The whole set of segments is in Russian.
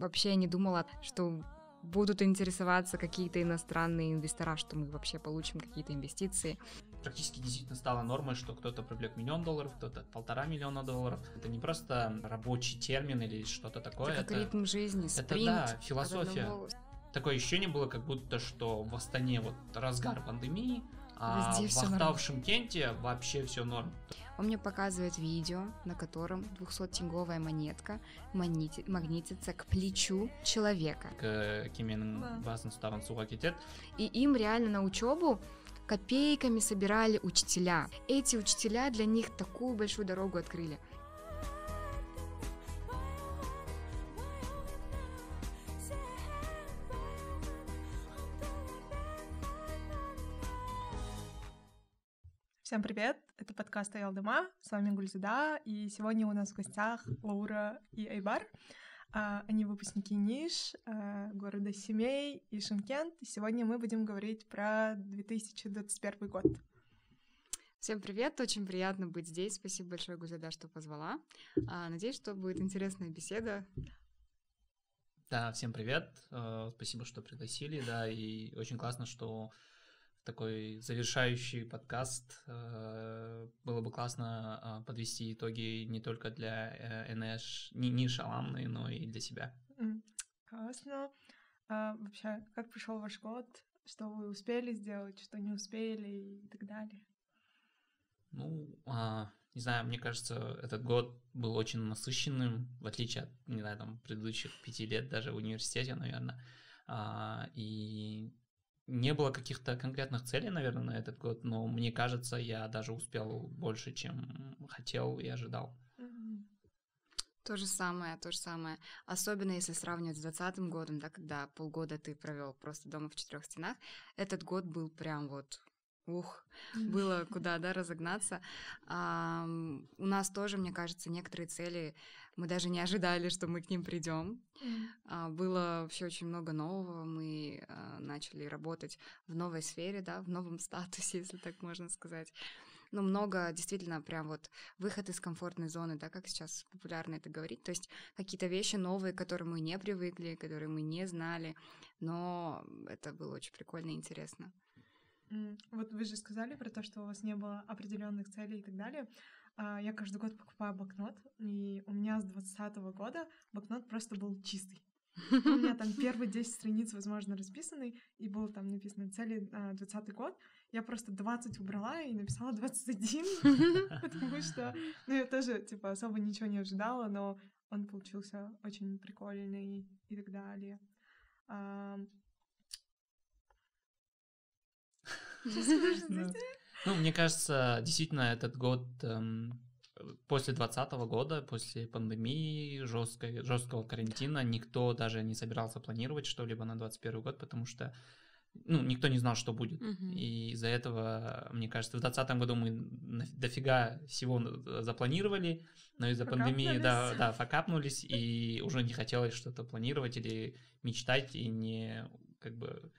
вообще не думала, что будут интересоваться какие-то иностранные инвестора, что мы вообще получим какие-то инвестиции. Практически действительно стало нормой, что кто-то привлек миллион долларов, кто-то полтора миллиона долларов. Это не просто рабочий термин или что-то такое. Это это, ритм жизни, спринт. Это да, философия. Такое ощущение было, как будто что в Астане вот разгар пандемии, а Везде в Ахтау, в Шимкенте вообще все норм. Он мне показывает видео, на котором 200-тинговая монетка магнити- магнитится к плечу человека. К ұстаған суға И им реально на учебу копейками собирали учителя. Эти учителя для них такую большую дорогу открыли. Всем привет! Это подкаст Аялдыма, с вами Гульзада, и сегодня у нас в гостях Лаура и Айбар. А, они выпускники НИШ, а, города Семей и Шимкент, и сегодня мы будем говорить про 2021 год. Всем привет, очень приятно быть здесь. Спасибо большое, Гульзада, что позвала. А, надеюсь, что будет интересная беседа. Да, всем привет. Э, спасибо, что пригласили, да, и очень классно, что такой завершающий подкаст. Э, было бы классно а, подвести итоги не только для э, НЭШ, не, не шаламной, но и для себя. Классно. А, вообще, как прошел ваш год? Что вы успели сделать, что не успели и так далее? Ну, а, не знаю, мне кажется, этот год был очень насыщенным, в отличие от, не знаю, там, предыдущих пяти лет даже в университете, наверное. А, и не было каких-то конкретных целей, наверное, на этот год, но мне кажется, я даже успел больше, чем хотел и ожидал. То же самое, то же самое. Особенно если сравнивать с 2020 годом, да, когда полгода ты провел просто дома в четырех стенах, этот год был прям вот ух, было куда, да, разогнаться. А, у нас тоже, мне кажется, некоторые цели мы даже не ожидали, что мы к ним придем. А, было вообще очень много нового. Мы а, начали работать в новой сфере, да, в новом статусе, если так можно сказать. Но много действительно прям вот выход из комфортной зоны, да, как сейчас популярно это говорить. То есть какие-то вещи новые, к которым мы не привыкли, которые мы не знали. Но это было очень прикольно и интересно. Вот вы же сказали про то, что у вас не было определенных целей и так далее. А, я каждый год покупаю блокнот, и у меня с 2020 года блокнот просто был чистый. У меня там первые 10 страниц, возможно, расписаны, и было там написано цели на 20 год. Я просто 20 убрала и написала 21, потому что, ну, я тоже, типа, особо ничего не ожидала, но он получился очень прикольный и так далее. Ну, мне кажется, действительно, этот год эм, после 2020 года, после пандемии, жесткой, жесткого карантина, никто даже не собирался планировать что-либо на 2021 год, потому что ну, никто не знал, что будет. Uh-huh. И из-за этого, мне кажется, в 2020 году мы дофига всего запланировали, но из-за пандемии, да, да, факапнулись, и уже не хотелось что-то планировать или мечтать, и не, как бы,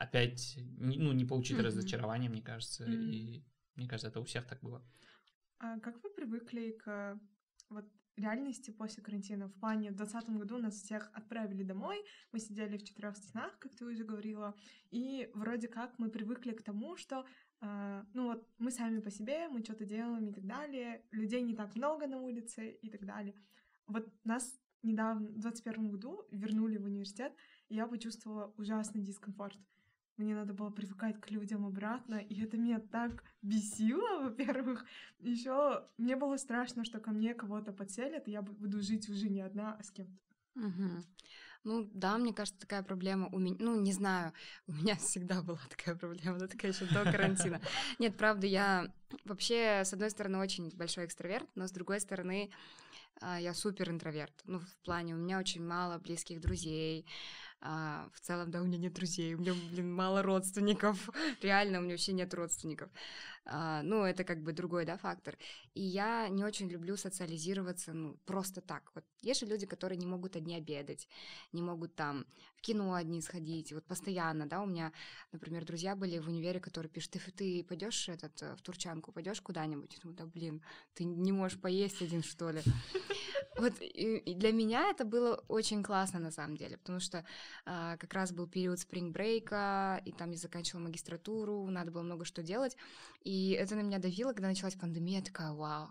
опять ну, не получить mm-hmm. разочарование, мне кажется. Mm-hmm. И мне кажется, это у всех так было. А как вы привыкли к вот реальности после карантина? В плане в 2020 году нас всех отправили домой, мы сидели в четырех стенах, как ты уже говорила, и вроде как мы привыкли к тому, что Uh, ну вот мы сами по себе, мы что-то делаем и так далее, людей не так много на улице и так далее. Вот нас недавно, в 2021 году, вернули в университет, и я почувствовала ужасный дискомфорт мне надо было привыкать к людям обратно, и это меня так бесило, во-первых. Еще мне было страшно, что ко мне кого-то подселят, и я буду жить уже не одна, а с кем-то. Угу. Ну да, мне кажется, такая проблема у меня, ну не знаю, у меня всегда была такая проблема, но такая еще до карантина. Нет, правда, я вообще, с одной стороны, очень большой экстраверт, но с другой стороны, а, я супер интроверт. Ну, в плане, у меня очень мало близких друзей, а, в целом, да, у меня нет друзей, у меня, блин, мало родственников. Реально, у меня вообще нет родственников. А, ну, это как бы другой, да, фактор. И я не очень люблю социализироваться, ну, просто так. Вот есть же люди, которые не могут одни обедать. не могут там в кино одни сходить, вот постоянно, да, у меня, например, друзья были в универе, которые пишут, ты, ты пойдешь этот, э, в Турчанку, пойдешь куда-нибудь? Ну да, блин, ты не можешь поесть один, что ли? Вот и, и для меня это было очень классно на самом деле, потому что а, как раз был период спринг-брейка, и там я заканчивала магистратуру, надо было много что делать, и это на меня давило, когда началась пандемия, я такая, вау,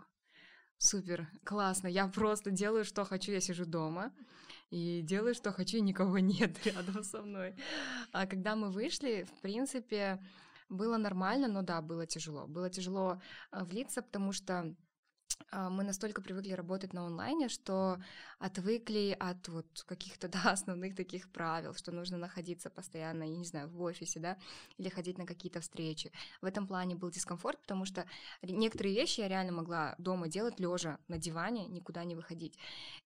супер, классно, я просто делаю, что хочу, я сижу дома, и делаю, что хочу, и никого нет рядом со мной. А когда мы вышли, в принципе, было нормально, но да, было тяжело. Было тяжело а, влиться, потому что мы настолько привыкли работать на онлайне, что отвыкли от вот каких-то, да, основных таких правил, что нужно находиться постоянно, я не знаю, в офисе, да, или ходить на какие-то встречи. В этом плане был дискомфорт, потому что некоторые вещи я реально могла дома делать лежа на диване, никуда не выходить.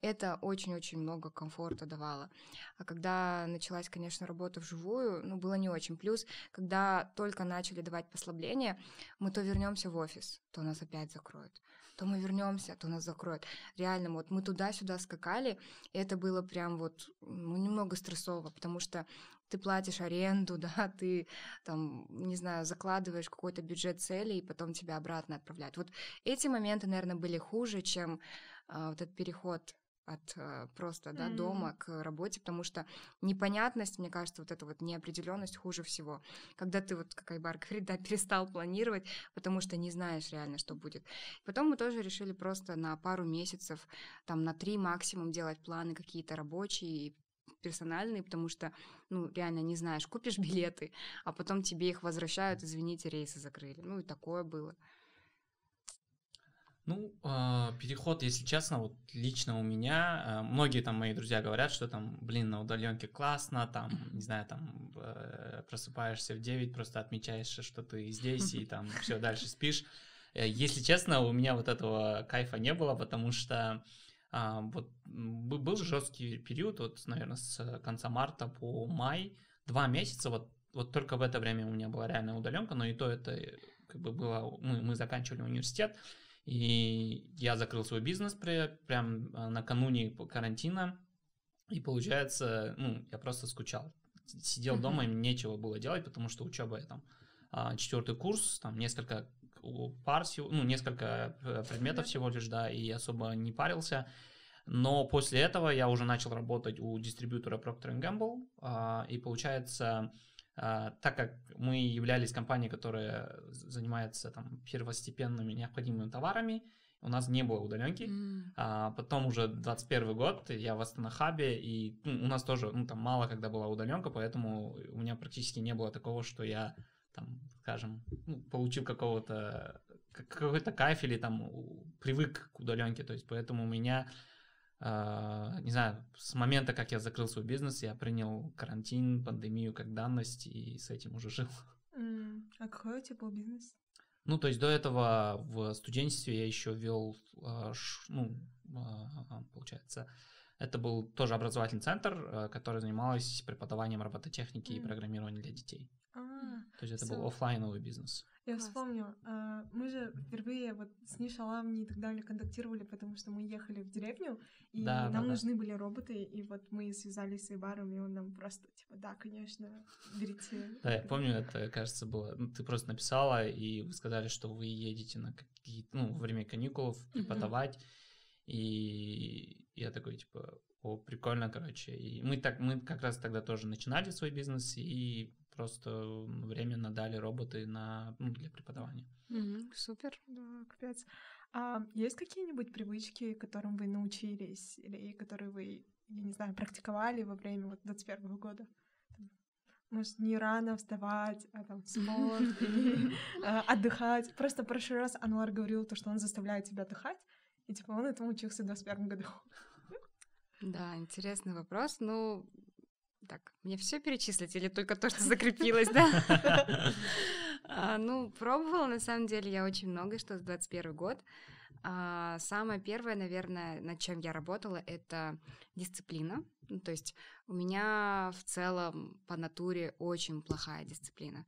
Это очень-очень много комфорта давало. А когда началась, конечно, работа вживую, ну, было не очень. Плюс, когда только начали давать послабления, мы то вернемся в офис, то нас опять закроют то мы вернемся, то нас закроют. Реально, вот мы туда-сюда скакали, и это было прям вот ну, немного стрессово, потому что ты платишь аренду, да, ты там, не знаю, закладываешь какой-то бюджет цели, и потом тебя обратно отправляют. Вот эти моменты, наверное, были хуже, чем э, вот этот переход от э, просто да, mm-hmm. дома к работе, потому что непонятность, мне кажется, вот эта вот неопределенность хуже всего. Когда ты, вот как Айбар говорит, да, перестал планировать, потому что не знаешь реально, что будет. Потом мы тоже решили просто на пару месяцев, там на три максимум делать планы какие-то рабочие, персональные, потому что, ну, реально не знаешь, купишь билеты, а потом тебе их возвращают, извините, рейсы закрыли. Ну, и такое было. Ну, э, переход, если честно, вот лично у меня, э, многие там мои друзья говорят, что там, блин, на удаленке классно, там, не знаю, там э, просыпаешься в 9, просто отмечаешь, что ты здесь, и там все, дальше спишь. Э, если честно, у меня вот этого кайфа не было, потому что э, вот был жесткий период, вот, наверное, с конца марта по май, два месяца, вот, вот только в это время у меня была реальная удаленка, но и то это как бы было, мы, мы заканчивали университет, и я закрыл свой бизнес при, прям а, накануне карантина. И получается, ну, я просто скучал. Сидел mm-hmm. дома, и нечего было делать, потому что учеба я там четвертый курс, там несколько пар, ну, несколько э, предметов всего лишь, да, и особо не парился. Но после этого я уже начал работать у дистрибьютора Procter Gamble, а, и получается, так как мы являлись компанией, которая занимается там первостепенными необходимыми товарами, у нас не было удаленки. Mm. А потом уже 21 год, я в Астана-хабе, и ну, у нас тоже, ну, там мало когда была удаленка, поэтому у меня практически не было такого, что я там, скажем, ну, получил какого-то какой-то кайф или там привык к удаленке, то есть поэтому у меня а, не знаю, с момента, как я закрыл свой бизнес, я принял карантин, пандемию как данность и с этим уже жил. Mm. А какой у тебя был бизнес? Ну, то есть до этого в студенчестве я еще вел, а, ну, а, получается, это был тоже образовательный центр, который занимался преподаванием робототехники mm. и программирования для детей. А, то есть это был офлайновый бизнес. Я Класс. вспомню, а, мы же впервые вот с Нишей Аламни и так далее контактировали, потому что мы ехали в деревню, и да, нам да, нужны да. были роботы, и вот мы связались с Айбаром, и он нам просто, типа, да, конечно, берите. Да, я помню, это, кажется, было, ну, ты просто написала, и вы сказали, что вы едете на какие-то, ну, во время каникул преподавать, и я такой, типа, о, прикольно, короче. И мы так, мы как раз тогда тоже начинали свой бизнес, и просто временно дали роботы на, ну, для преподавания. Mm-hmm, супер. Да, капец. А есть какие-нибудь привычки, которым вы научились, или которые вы, я не знаю, практиковали во время вот 21 года? Может, не рано вставать, а там спорт, а, отдыхать. Просто в прошлый раз Ануар говорил то, что он заставляет тебя отдыхать, и типа он этому учился в 21 году. Да, интересный вопрос. Ну, так, мне все перечислить или только то, что закрепилось, да? А, ну, пробовала, на самом деле, я очень много, что с 21 год. А, самое первое, наверное, над чем я работала, это дисциплина. Ну, то есть у меня в целом по натуре очень плохая дисциплина.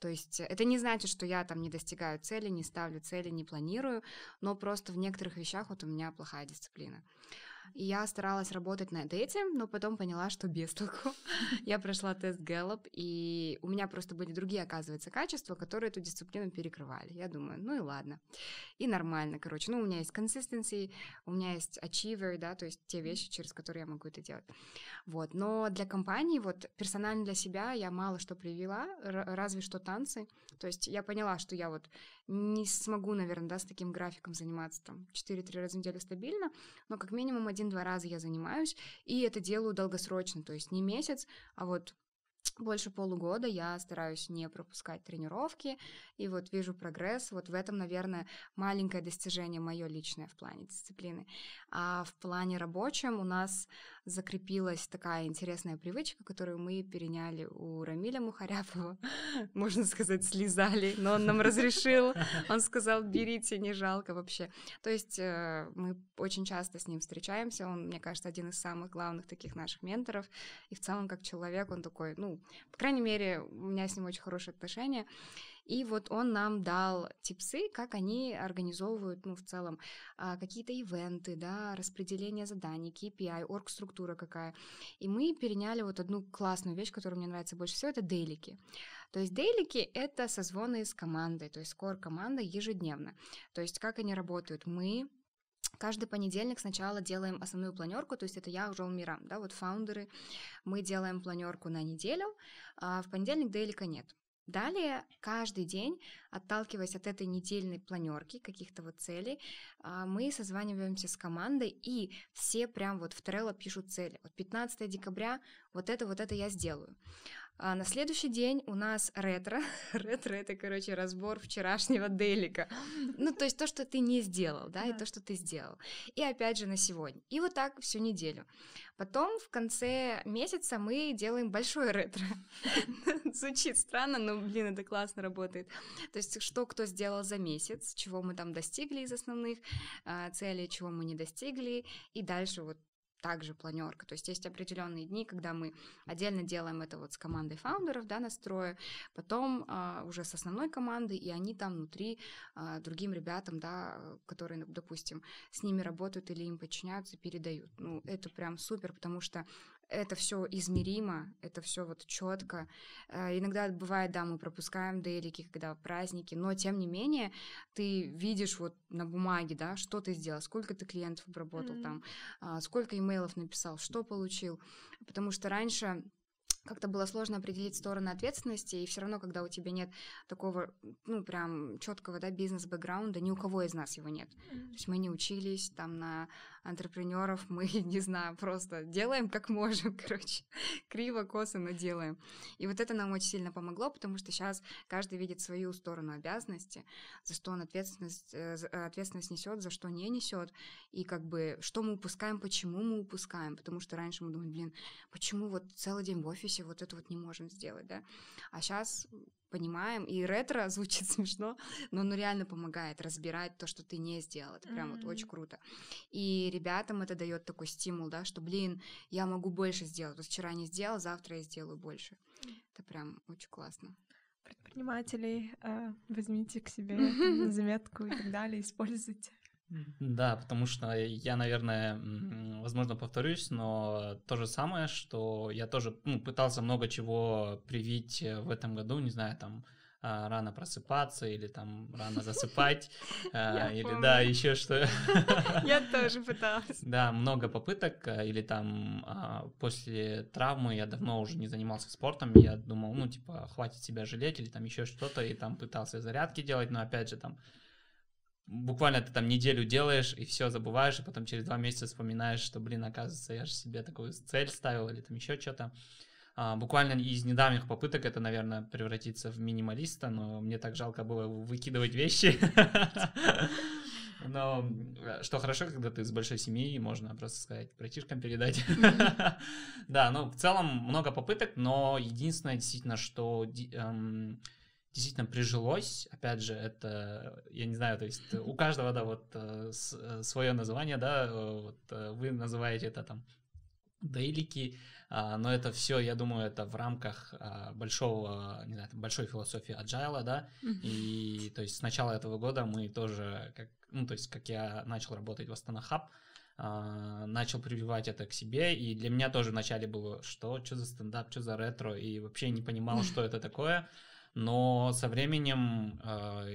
То есть это не значит, что я там не достигаю цели, не ставлю цели, не планирую, но просто в некоторых вещах вот у меня плохая дисциплина. И я старалась работать над этим, но потом поняла, что без толку. я прошла тест Gallup, и у меня просто были другие, оказывается, качества, которые эту дисциплину перекрывали. Я думаю, ну и ладно. И нормально, короче. Ну, у меня есть consistency, у меня есть achiever, да, то есть те вещи, через которые я могу это делать. Вот. Но для компании, вот персонально для себя я мало что привела, разве что танцы. То есть я поняла, что я вот не смогу, наверное, да, с таким графиком заниматься там 4-3 раза в неделю стабильно, но как минимум один-два раза я занимаюсь, и это делаю долгосрочно, то есть не месяц, а вот больше полугода я стараюсь не пропускать тренировки, и вот вижу прогресс. Вот в этом, наверное, маленькое достижение мое личное в плане дисциплины. А в плане рабочем у нас закрепилась такая интересная привычка, которую мы переняли у Рамиля Мухаряпова. Можно сказать, слезали, но он нам разрешил. Он сказал, берите, не жалко вообще. То есть э, мы очень часто с ним встречаемся. Он, мне кажется, один из самых главных таких наших менторов. И в целом, как человек, он такой, ну, по крайней мере, у меня с ним очень хорошие отношения. И вот он нам дал типсы, как они организовывают, ну, в целом, а, какие-то ивенты, да, распределение заданий, KPI, орг-структура какая. И мы переняли вот одну классную вещь, которая мне нравится больше всего, это дейлики. То есть дейлики — это созвоны с командой, то есть скор командой ежедневно. То есть как они работают? Мы Каждый понедельник сначала делаем основную планерку, то есть это я, Жол Мирам, да, вот фаундеры. Мы делаем планерку на неделю, а в понедельник дейлика нет. Далее, каждый день, отталкиваясь от этой недельной планерки, каких-то вот целей, а, мы созваниваемся с командой, и все прям вот в Trello пишут цели. Вот 15 декабря вот это, вот это я сделаю. А на следующий день у нас ретро. ретро — это, короче, разбор вчерашнего делика. Ну, то есть то, что ты не сделал, да, и то, что ты сделал. И опять же на сегодня. И вот так всю неделю. Потом в конце месяца мы делаем большое ретро. Звучит странно, но, блин, это классно работает. То есть что кто сделал за месяц, чего мы там достигли из основных э, целей, чего мы не достигли, и дальше вот также планерка. То есть есть определенные дни, когда мы отдельно делаем это вот с командой фаундеров, да, настроя, потом а, уже с основной командой, и они там внутри а, другим ребятам, да, которые, допустим, с ними работают или им подчиняются, передают. Ну, это прям супер, потому что это все измеримо, это все вот четко. Э, иногда бывает, да, мы пропускаем дейлики, когда праздники, но тем не менее ты видишь вот на бумаге, да, что ты сделал, сколько ты клиентов обработал mm-hmm. там, а, сколько имейлов написал, что получил. Потому что раньше как-то было сложно определить стороны ответственности, и все равно, когда у тебя нет такого, ну, прям четкого, да, бизнес-бэкграунда, ни у кого из нас его нет. Mm-hmm. То есть мы не учились там на антрепренеров мы, не знаю, просто делаем как можем, короче, криво, косо, но делаем. И вот это нам очень сильно помогло, потому что сейчас каждый видит свою сторону обязанности, за что он ответственность, э, ответственность несет, за что не несет, и как бы что мы упускаем, почему мы упускаем, потому что раньше мы думали, блин, почему вот целый день в офисе вот это вот не можем сделать, да, а сейчас понимаем, и ретро звучит смешно, но оно реально помогает разбирать то, что ты не сделал. Это прям mm-hmm. вот очень круто. И ребятам это дает такой стимул, да, что, блин, я могу больше сделать. Вот вчера не сделал, завтра я сделаю больше. Это прям очень классно. Предпринимателей э, возьмите к себе заметку и так далее, используйте. Да, потому что я, наверное, возможно, повторюсь, но то же самое, что я тоже ну, пытался много чего привить в этом году, не знаю, там, а, рано просыпаться или там рано засыпать а, или да еще что. Я тоже пыталась. Да много попыток а, или там после травмы я давно уже не занимался спортом я думал ну типа хватит себя жалеть или там еще что-то и там пытался зарядки делать но опять же там буквально ты там неделю делаешь и все забываешь, и потом через два месяца вспоминаешь, что, блин, оказывается, я же себе такую цель ставил или там еще что-то. А, буквально из недавних попыток это, наверное, превратиться в минималиста, но мне так жалко было выкидывать вещи. Но э, что хорошо, когда ты с большой семьей, можно просто сказать, братишкам передать. Да, ну в целом много попыток, но единственное действительно, что эм, действительно прижилось. Опять же, это, я не знаю, то есть у каждого, да, вот э, э, свое название, да, э, вот вы называете это там дейлики, а, но это все, я думаю, это в рамках а, большого, не знаю, большой философии agile, да, и то есть с начала этого года мы тоже, как, ну, то есть как я начал работать в Астана Хаб, а, начал прививать это к себе, и для меня тоже вначале было, что, что за стендап, что за ретро, и вообще не понимал, что это такое, но со временем, а,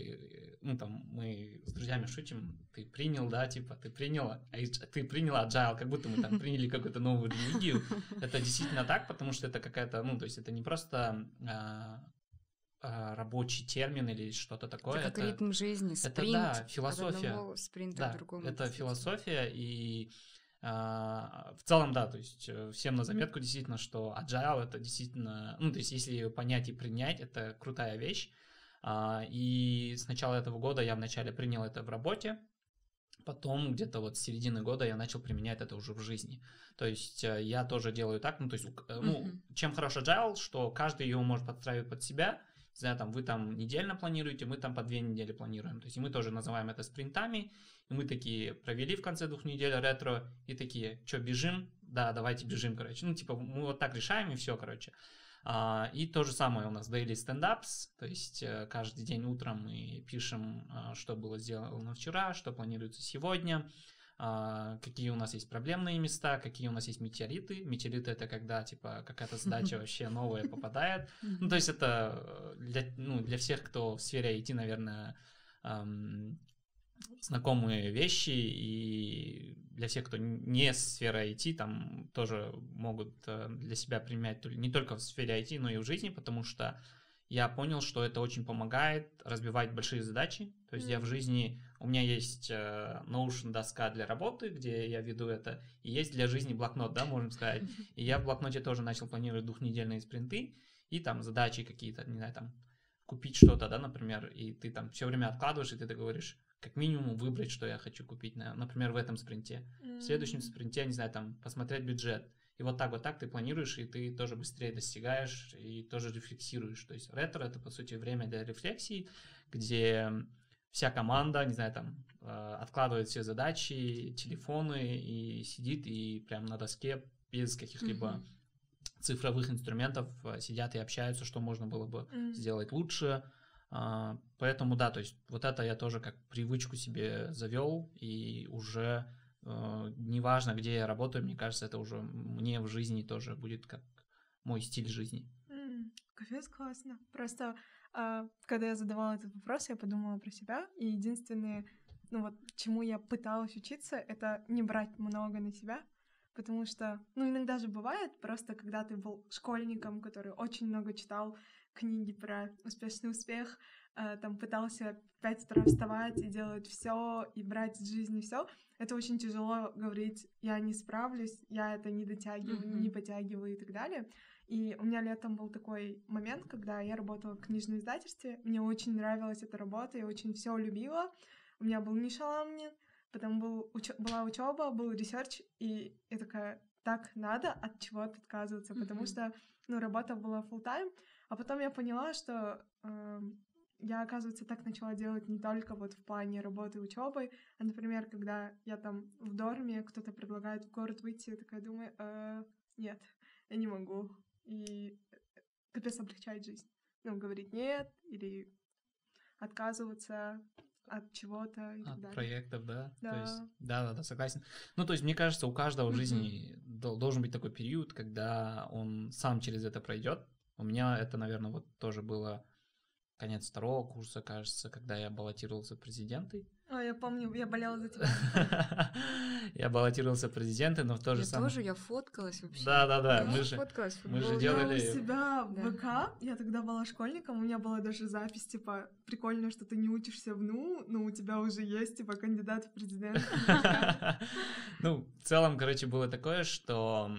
ну там, мы с друзьями шутим, ты принял, да, типа, ты приняла, ты приняла agile, как будто мы там приняли какую-то новую религию, это действительно так, потому что это какая-то, ну, то есть это не просто а, рабочий термин или что-то такое. Это как это, ритм жизни, спринт. Это, да, философия. От спринта да, к другому. Это философия, и а, в целом, да, то есть э, всем на заметку действительно, что agile это действительно, ну, то есть если ее понять и принять, это крутая вещь. А, и с начала этого года я вначале принял это в работе, потом где-то вот с середины года я начал применять это уже в жизни. То есть э, я тоже делаю так, ну, то есть, э, ну, mm-hmm. чем хорошо agile, что каждый его может подстраивать под себя, знаю, там вы там недельно планируете, мы там по две недели планируем. То есть мы тоже называем это спринтами, и мы такие провели в конце двух недель ретро, и такие, что, бежим? Да, давайте бежим, короче. Ну, типа, мы вот так решаем, и все, короче. А, и то же самое у нас daily stand-ups, то есть э, каждый день утром мы пишем, а, что было сделано вчера, что планируется сегодня, какие у нас есть проблемные места, какие у нас есть метеориты. Метеориты это когда типа какая-то задача вообще новая попадает. Ну, то есть это э, для, ну, для всех, кто в сфере IT, наверное, знакомые вещи, и для всех, кто не с сферы IT, там тоже могут э, для себя применять не только в сфере IT, но и в жизни, потому что я понял, что это очень помогает разбивать большие задачи. То есть mm-hmm. я в жизни, у меня есть э, Notion доска для работы, где я веду это, и есть для жизни блокнот, да, можем сказать. И я в блокноте тоже начал планировать двухнедельные спринты, и там задачи какие-то, не знаю, там купить что-то, да, например, и ты там все время откладываешь, и ты говоришь, как минимум выбрать, что я хочу купить, например, в этом спринте. Mm-hmm. В следующем спринте, не знаю, там посмотреть бюджет. И вот так вот так ты планируешь, и ты тоже быстрее достигаешь, и тоже рефлексируешь. То есть ретро — это, по сути, время для рефлексии, где вся команда, не знаю, там, э, откладывает все задачи, телефоны, и сидит, и прям на доске без каких-либо mm-hmm. цифровых инструментов э, сидят и общаются, что можно было бы mm-hmm. сделать лучше. А, поэтому, да, то есть вот это я тоже как привычку себе завел, и уже Э, неважно, где я работаю, мне кажется, это уже мне в жизни тоже будет как мой стиль жизни. Капец, классно. Просто э, когда я задавала этот вопрос, я подумала про себя, и единственное, ну вот, чему я пыталась учиться, это не брать много на себя, потому что, ну, иногда же бывает, просто когда ты был школьником, который очень много читал книги про успешный успех, э, там пытался пять утра вставать и делать все и брать из жизни все, это очень тяжело говорить, я не справлюсь, я это не дотягиваю, mm-hmm. не потягиваю и так далее. И у меня летом был такой момент, когда я работала в книжном издательстве, мне очень нравилась эта работа, я очень все любила. У меня был НИШ Alumni, потом был уч- была учеба, был research, и я такая, так надо от чего-то отказываться, mm-hmm. потому что, ну, работа была full time, а потом я поняла, что э, я, оказывается, так начала делать не только вот в плане работы учебы, а, например, когда я там в дорме, кто-то предлагает в город выйти, я такая думаю, э, нет, я не могу. И капец облегчает жизнь. Ну, говорить нет или отказываться от чего-то и от так далее. проектов, да? Да. То есть, да, да, да, согласен. Ну, то есть, мне кажется, у каждого в жизни должен быть такой период, когда он сам через это пройдет. У меня это, наверное, вот тоже было конец второго курса, кажется, когда я баллотировался президенты. А, я помню, я болела за тебя. Я баллотировался президенты, но в то же самое... Я тоже, я фоткалась вообще. Да-да-да, мы же... Мы же делали... Я у себя в ВК, я тогда была школьником, у меня была даже запись, типа, прикольно, что ты не учишься в НУ, но у тебя уже есть, типа, кандидат в президент. Ну, в целом, короче, было такое, что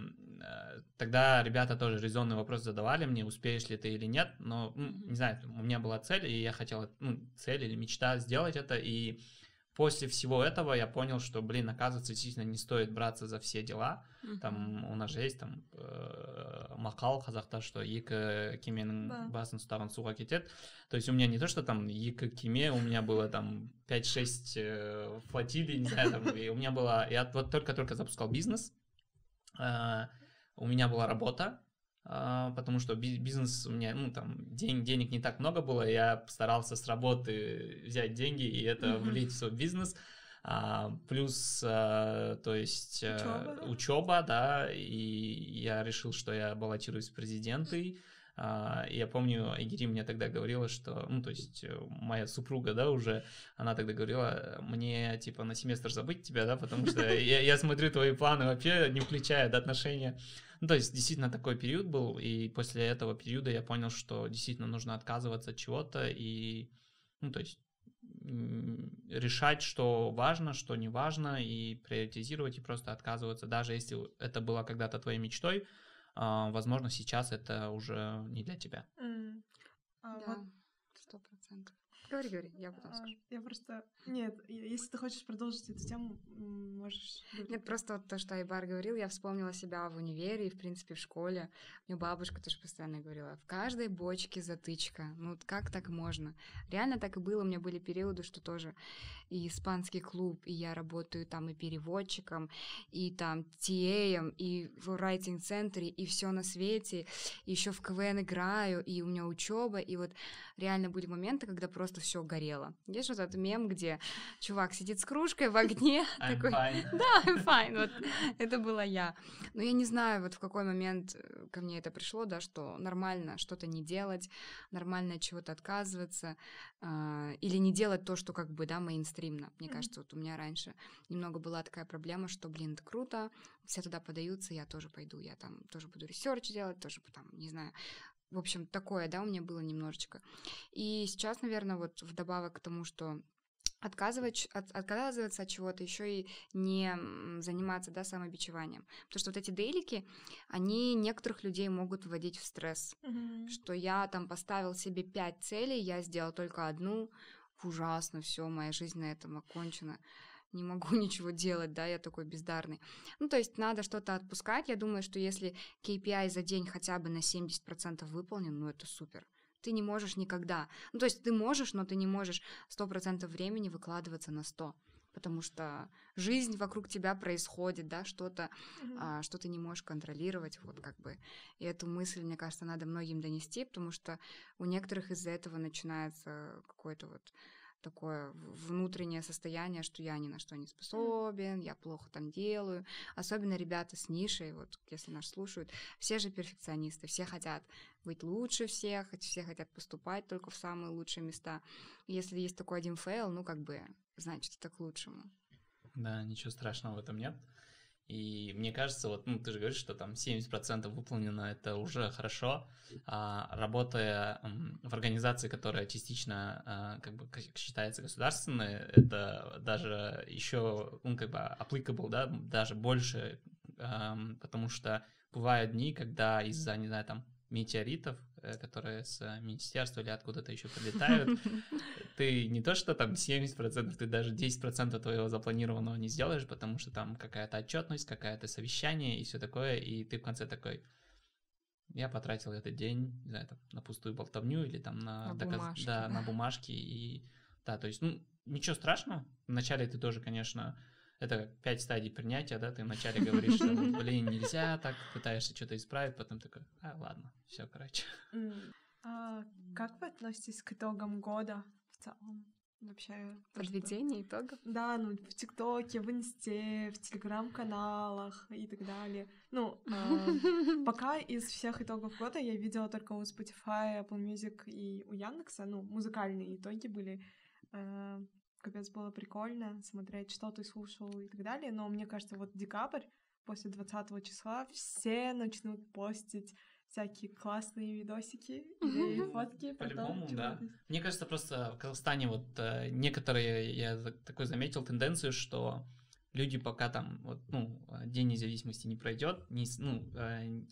тогда ребята тоже резонный вопрос задавали мне, успеешь ли ты или нет, но, ну, не знаю, у меня была цель, и я хотел, ну, цель или мечта сделать это, и после всего этого я понял, что, блин, оказывается, действительно не стоит браться за все дела. Mm-hmm. Там у нас же есть там э, мақал қазақта, что екі кеменің басын ұстаған суға кетеді. То есть у меня не то, что там екі кеме, у меня было там 5-6 э, флотилий, не знаю, там, и у меня было... Я вот только-только запускал бизнес, э, у меня была работа, а, потому что бизнес у меня, ну, там, день, денег не так много было, я старался с работы взять деньги и это влить в свой бизнес, А, плюс, а, то есть, учеба, да? учеба, да, и я решил, что я баллотируюсь в президенты. А, я помню, Айгири мне тогда говорила, что, ну, то есть, э, моя супруга, да, уже, она тогда говорила, мне, типа, на семестр забыть тебя, да, потому что я, я смотрю твои планы вообще, не включая до отношения. Ну, то есть, действительно, такой период был, и после этого периода я понял, что действительно нужно отказываться от чего-то и, ну, то есть, решать, что важно, что не важно, и приоритизировать, и просто отказываться, даже если это было когда-то твоей мечтой, возможно, сейчас это уже не для тебя. Mm. А, да, сто процентов. Говори, говори, я потом а, скажу. Я просто... Нет, если ты хочешь продолжить эту тему, можешь... Нет, просто вот то, что Айбар говорил, я вспомнила себя в универе и, в принципе, в школе. Мне бабушка тоже постоянно говорила, в каждой бочке затычка. Ну, как так можно? Реально так и было. У меня были периоды, что тоже и испанский клуб, и я работаю там и переводчиком, и там TA, и в райтинг-центре, и все на свете, еще в КВН играю, и у меня учеба, и вот реально были моменты, когда просто все горело. Есть вот этот мем, где чувак сидит с кружкой в огне, такой, да, I'm fine, вот это была я. Но я не знаю, вот в какой момент э, ко мне это пришло, да, что нормально что-то не делать, нормально от чего-то отказываться, э, или не делать то, что как бы, да, мейнстримно. Мне mm-hmm. кажется, вот у меня раньше немного была такая проблема, что, блин, это круто, все туда подаются, я тоже пойду, я там тоже буду research делать, тоже там, не знаю, в общем, такое, да, у меня было немножечко. И сейчас, наверное, вот вдобавок к тому, что отказывать, от, отказываться от чего-то, еще и не заниматься, да, самобичеванием. Потому что вот эти дейлики, они некоторых людей могут вводить в стресс. Mm-hmm. Что я там поставил себе пять целей, я сделал только одну, ужасно, все, моя жизнь на этом окончена не могу ничего делать, да, я такой бездарный. Ну, то есть надо что-то отпускать. Я думаю, что если KPI за день хотя бы на 70% выполнен, ну, это супер. Ты не можешь никогда. Ну, то есть ты можешь, но ты не можешь 100% времени выкладываться на 100 потому что жизнь вокруг тебя происходит, да, что-то, mm-hmm. а, что ты не можешь контролировать, вот как бы. И эту мысль, мне кажется, надо многим донести, потому что у некоторых из-за этого начинается какой-то вот такое внутреннее состояние, что я ни на что не способен, я плохо там делаю. Особенно ребята с нишей, вот если нас слушают, все же перфекционисты, все хотят быть лучше всех, все хотят поступать только в самые лучшие места. если есть такой один fail, ну как бы, значит, это к лучшему. Да, ничего страшного в этом нет. И мне кажется, вот, ну, ты же говоришь, что там 70% выполнено, это уже хорошо. А, работая в организации, которая частично, а, как бы, считается государственной, это даже еще, ну, как бы, applicable, да, даже больше, а, потому что бывают дни, когда из-за, не знаю, там, метеоритов, которые с министерства или откуда-то еще прилетают, ты не то что там 70%, ты даже 10% твоего запланированного не сделаешь, потому что там какая-то отчетность, какая-то совещание и все такое, и ты в конце такой, я потратил этот день, не знаю, там, на пустую болтовню или там на, на доказ... бумажки. Да, на бумажки, и да, то есть, ну, ничего страшного, вначале ты тоже, конечно, это пять стадий принятия, да, ты вначале говоришь, что, блин, нельзя, так пытаешься что-то исправить, потом такой, а, ладно, все, короче. А как вы относитесь к итогам года в целом? Вообще. Подведение итогов? Да, ну, в ТикТоке, в Инсте, в Телеграм-каналах и так далее. Ну, э, пока из всех итогов года я видела только у Spotify, Apple Music и у Яндекса, ну, музыкальные итоги были. Э, капец было прикольно смотреть, что ты слушал и так далее. Но мне кажется, вот декабрь, после 20 числа, все начнут постить всякие классные видосики или фотки. По-любому, да. Мне кажется, просто в Казахстане вот э, некоторые, я такой заметил тенденцию, что люди пока там, вот, ну, День независимости не пройдет, не, ну, э,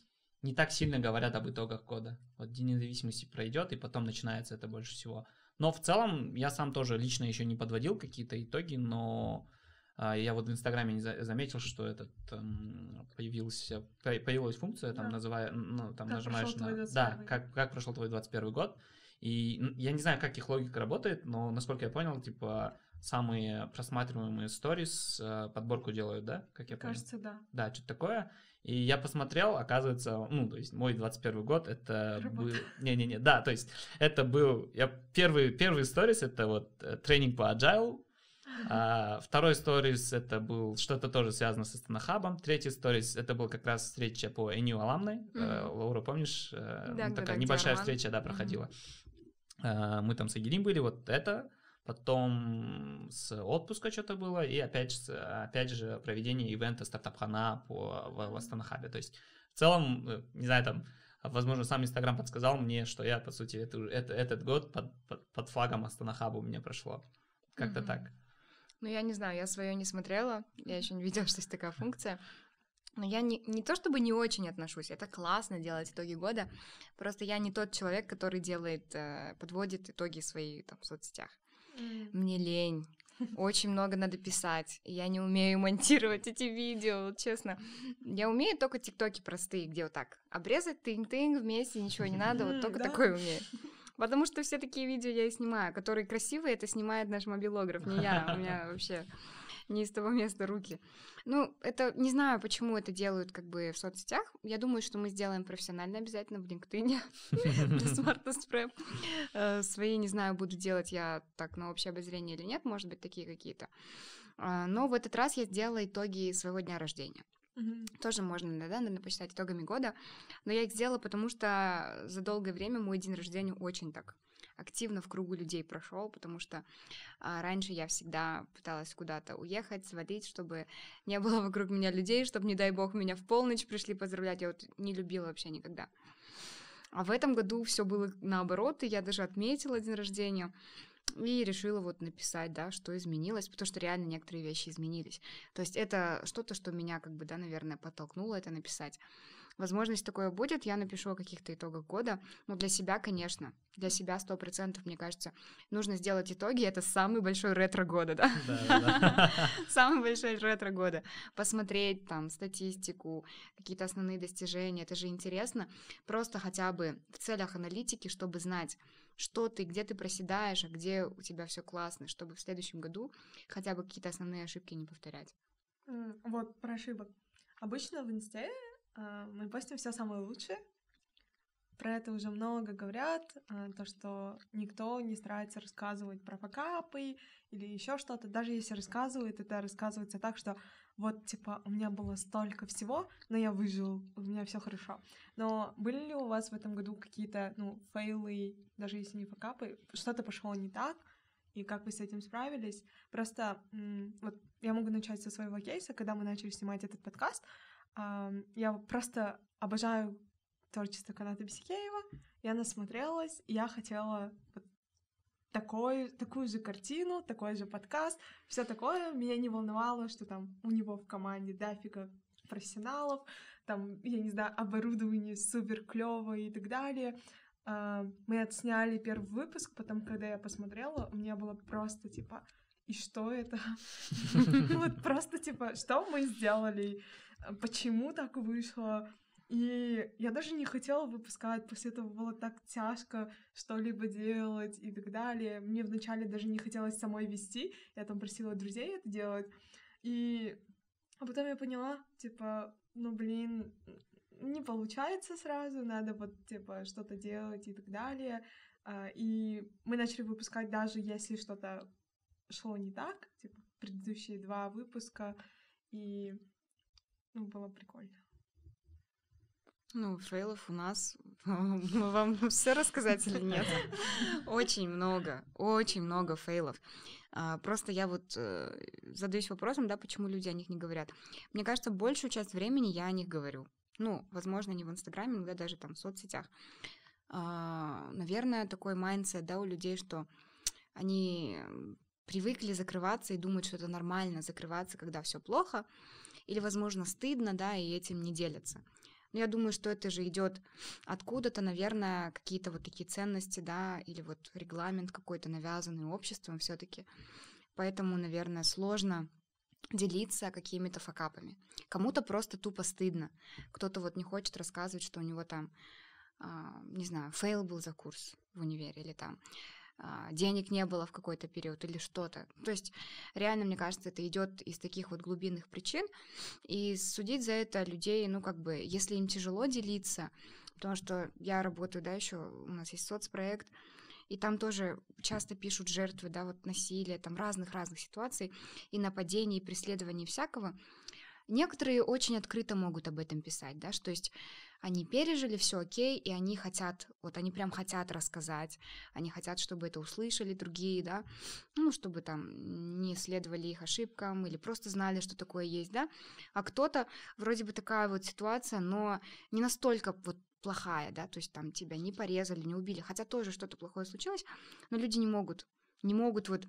не так сильно говорят об итогах года. Вот День независимости пройдет, и потом начинается это больше всего. Но в целом я сам тоже лично еще не подводил какие-то итоги, но а, я вот в Инстаграме заметил, что этот эм, появился, появилась функция, там, да. называя, ну, там как нажимаешь на... Да, как, как прошел твой 21 год. И я не знаю, как их логика работает, но, насколько я понял, типа, самые просматриваемые сторис э, подборку делают, да? Как я Кажется, да. Да, что-то такое. И я посмотрел, оказывается, ну, то есть мой 21 год, это Работа. был... Не-не-не, да, то есть это был... Я первый, первый сторис, это вот э, тренинг по agile, А, второй сторис это был что-то тоже связано с Станахабом. Третий сторис это был как раз встреча по Эню Аламной. Э, Лаура, помнишь? Э, Да, ну, такая небольшая Арман. встреча, да, проходила. А, Мы там с Агилим были, вот это. Потом с отпуска что-то было, и опять, опять же проведение ивента стартап-хана по, в, в Астанахабе. То есть в целом, э, не знаю, там, возможно, сам Инстаграм подсказал мне, что я, по сути, это, это- этот год под, под, под флагом Астанахаба у меня прошло. Как-то Мгм. так. Ну, я не знаю, я свое не смотрела, я еще не видела, что есть такая функция. Но я не, не то чтобы не очень отношусь, это классно делать итоги года, просто я не тот человек, который делает, э, подводит итоги свои там, в соцсетях. Мне лень. Очень много надо писать. Я не умею монтировать эти видео, честно. Я умею только тиктоки простые, где вот так обрезать тынь-тынь вместе, ничего не надо, вот только да. такое умею. Потому что все такие видео я и снимаю, которые красивые, это снимает наш мобилограф, не я. У меня вообще не из того места руки. Ну, это не знаю, почему это делают как бы в соцсетях. Я думаю, что мы сделаем профессионально обязательно в LinkedIn для Smartest Prep. Э, Свои, не знаю, буду делать я так на общее обозрение или нет, может быть, такие какие-то. А, Но в этот раз я сделала итоги своего дня рождения. Мгм. Тоже можно, да, наверное, посчитать итогами года. Но я их сделала, потому что за долгое время мой день рождения очень так активно в кругу людей прошел, потому что а, раньше я всегда пыталась куда-то уехать, свалить, чтобы не было вокруг меня людей, чтобы, не дай бог, меня в полночь пришли поздравлять. Я вот не любила вообще никогда. А в этом году все было наоборот, и я даже отметила день рождения и решила вот написать, да, что изменилось, потому что реально некоторые вещи изменились. То есть это что-то, что меня, как бы, да, наверное, подтолкнуло это написать. Возможность такое будет, я напишу о каких-то итогах года, но для себя, конечно, для себя сто процентов, мне кажется, нужно сделать итоги, это самый большой ретро года, да? Самый большой ретро года. Посмотреть там статистику, какие-то основные достижения, это же интересно. Просто хотя бы в целях аналитики, чтобы знать, что ты, где ты проседаешь, а где у тебя все классно, чтобы в следующем году хотя бы какие-то основные ошибки не повторять. Вот, про ошибок. Обычно в инсте мы постим все самое лучшее. Про это уже много говорят, а, то, что никто не старается рассказывать про факапы или еще что-то. Даже если рассказывают, это рассказывается так, что вот, типа, у меня было столько всего, но я выжил, у меня все хорошо. Но были ли у вас в этом году какие-то, ну, фейлы, даже если не факапы, что-то пошло не так, и как вы с этим справились? Просто, вот я могу начать со своего кейса, когда мы начали снимать этот подкаст, я просто обожаю творчество Каната Бесикеева, я насмотрелась, я хотела вот такой, такую же картину, такой же подкаст, все такое. Меня не волновало, что там у него в команде дофига профессионалов, там, я не знаю, оборудование супер клевое и так далее. А, Мы отсняли первый выпуск, потом, когда я посмотрела, у меня было просто типа, и что это? Вот просто типа, что мы сделали? Почему так вышло? И я даже не хотела выпускать, после этого было так тяжко что-либо делать и так далее. Мне вначале даже не хотелось самой вести, я там просила друзей это делать. И а потом я поняла, типа, ну блин, не получается сразу, надо вот, типа, что-то делать и так далее. А, И мы начали выпускать даже если что-то шло не так, типа, предыдущие два выпуска, и было прикольно. Ну, фейлов у нас. Вам все рассказать или нет? Очень много, очень много фейлов. А, Просто я вот э, задаюсь вопросом, да, почему люди о них не говорят. Мне кажется, большую часть времени я о них говорю. Ну, возможно, не в Инстаграме, иногда даже там в соцсетях. А, Наверное, такой mindset, да, у людей, что они привыкли закрываться и думают, что это нормально закрываться, когда все плохо, или, возможно, стыдно, да, и этим не делятся. Но я думаю, что это же идет откуда-то, наверное, какие-то вот такие ценности, да, или вот регламент какой-то навязанный обществом все-таки. Поэтому, наверное, сложно делиться какими-то факапами. Кому-то просто тупо стыдно. Кто-то вот не хочет рассказывать, что у него там, а, не знаю, fail был за курс в универе или там денег не было в какой-то период или что-то. То есть реально, мне кажется, это идет из таких вот глубинных причин. И судить за это людей, ну, как бы, если им тяжело делиться, потому что я работаю, да, еще у нас есть соцпроект, и там тоже часто пишут жертвы, да, вот насилия, там разных-разных ситуаций, и нападений, и преследований всякого. Некоторые очень открыто могут об этом писать, да, что есть они пережили, все окей, и они хотят, вот они прям хотят рассказать, они хотят, чтобы это услышали другие, да, ну, чтобы там не следовали их ошибкам или просто знали, что такое есть, да, а кто-то, вроде бы такая вот ситуация, но не настолько вот плохая, да, то есть там тебя не порезали, не убили, хотя тоже что-то плохое случилось, но люди не могут, не могут вот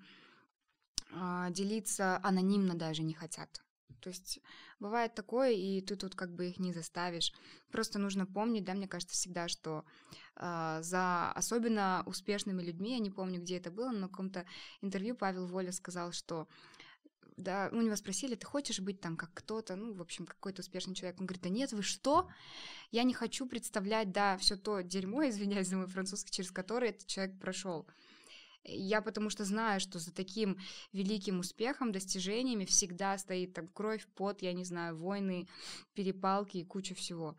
а, делиться анонимно даже не хотят. То есть бывает такое, и ты тут как бы их не заставишь. Просто нужно помнить, да, мне кажется, всегда, что э, за особенно успешными людьми, я не помню, где это было, но на каком-то интервью Павел Воля сказал, что да, у него спросили, ты хочешь быть там как кто-то, ну, в общем, какой-то успешный человек. Он говорит, да нет, вы что? Я не хочу представлять, да, все то дерьмо, извиняюсь за мой французский, через которое этот человек прошел. Я потому что знаю, что за таким великим успехом, достижениями всегда стоит там кровь, пот, я не знаю, войны, перепалки и куча всего.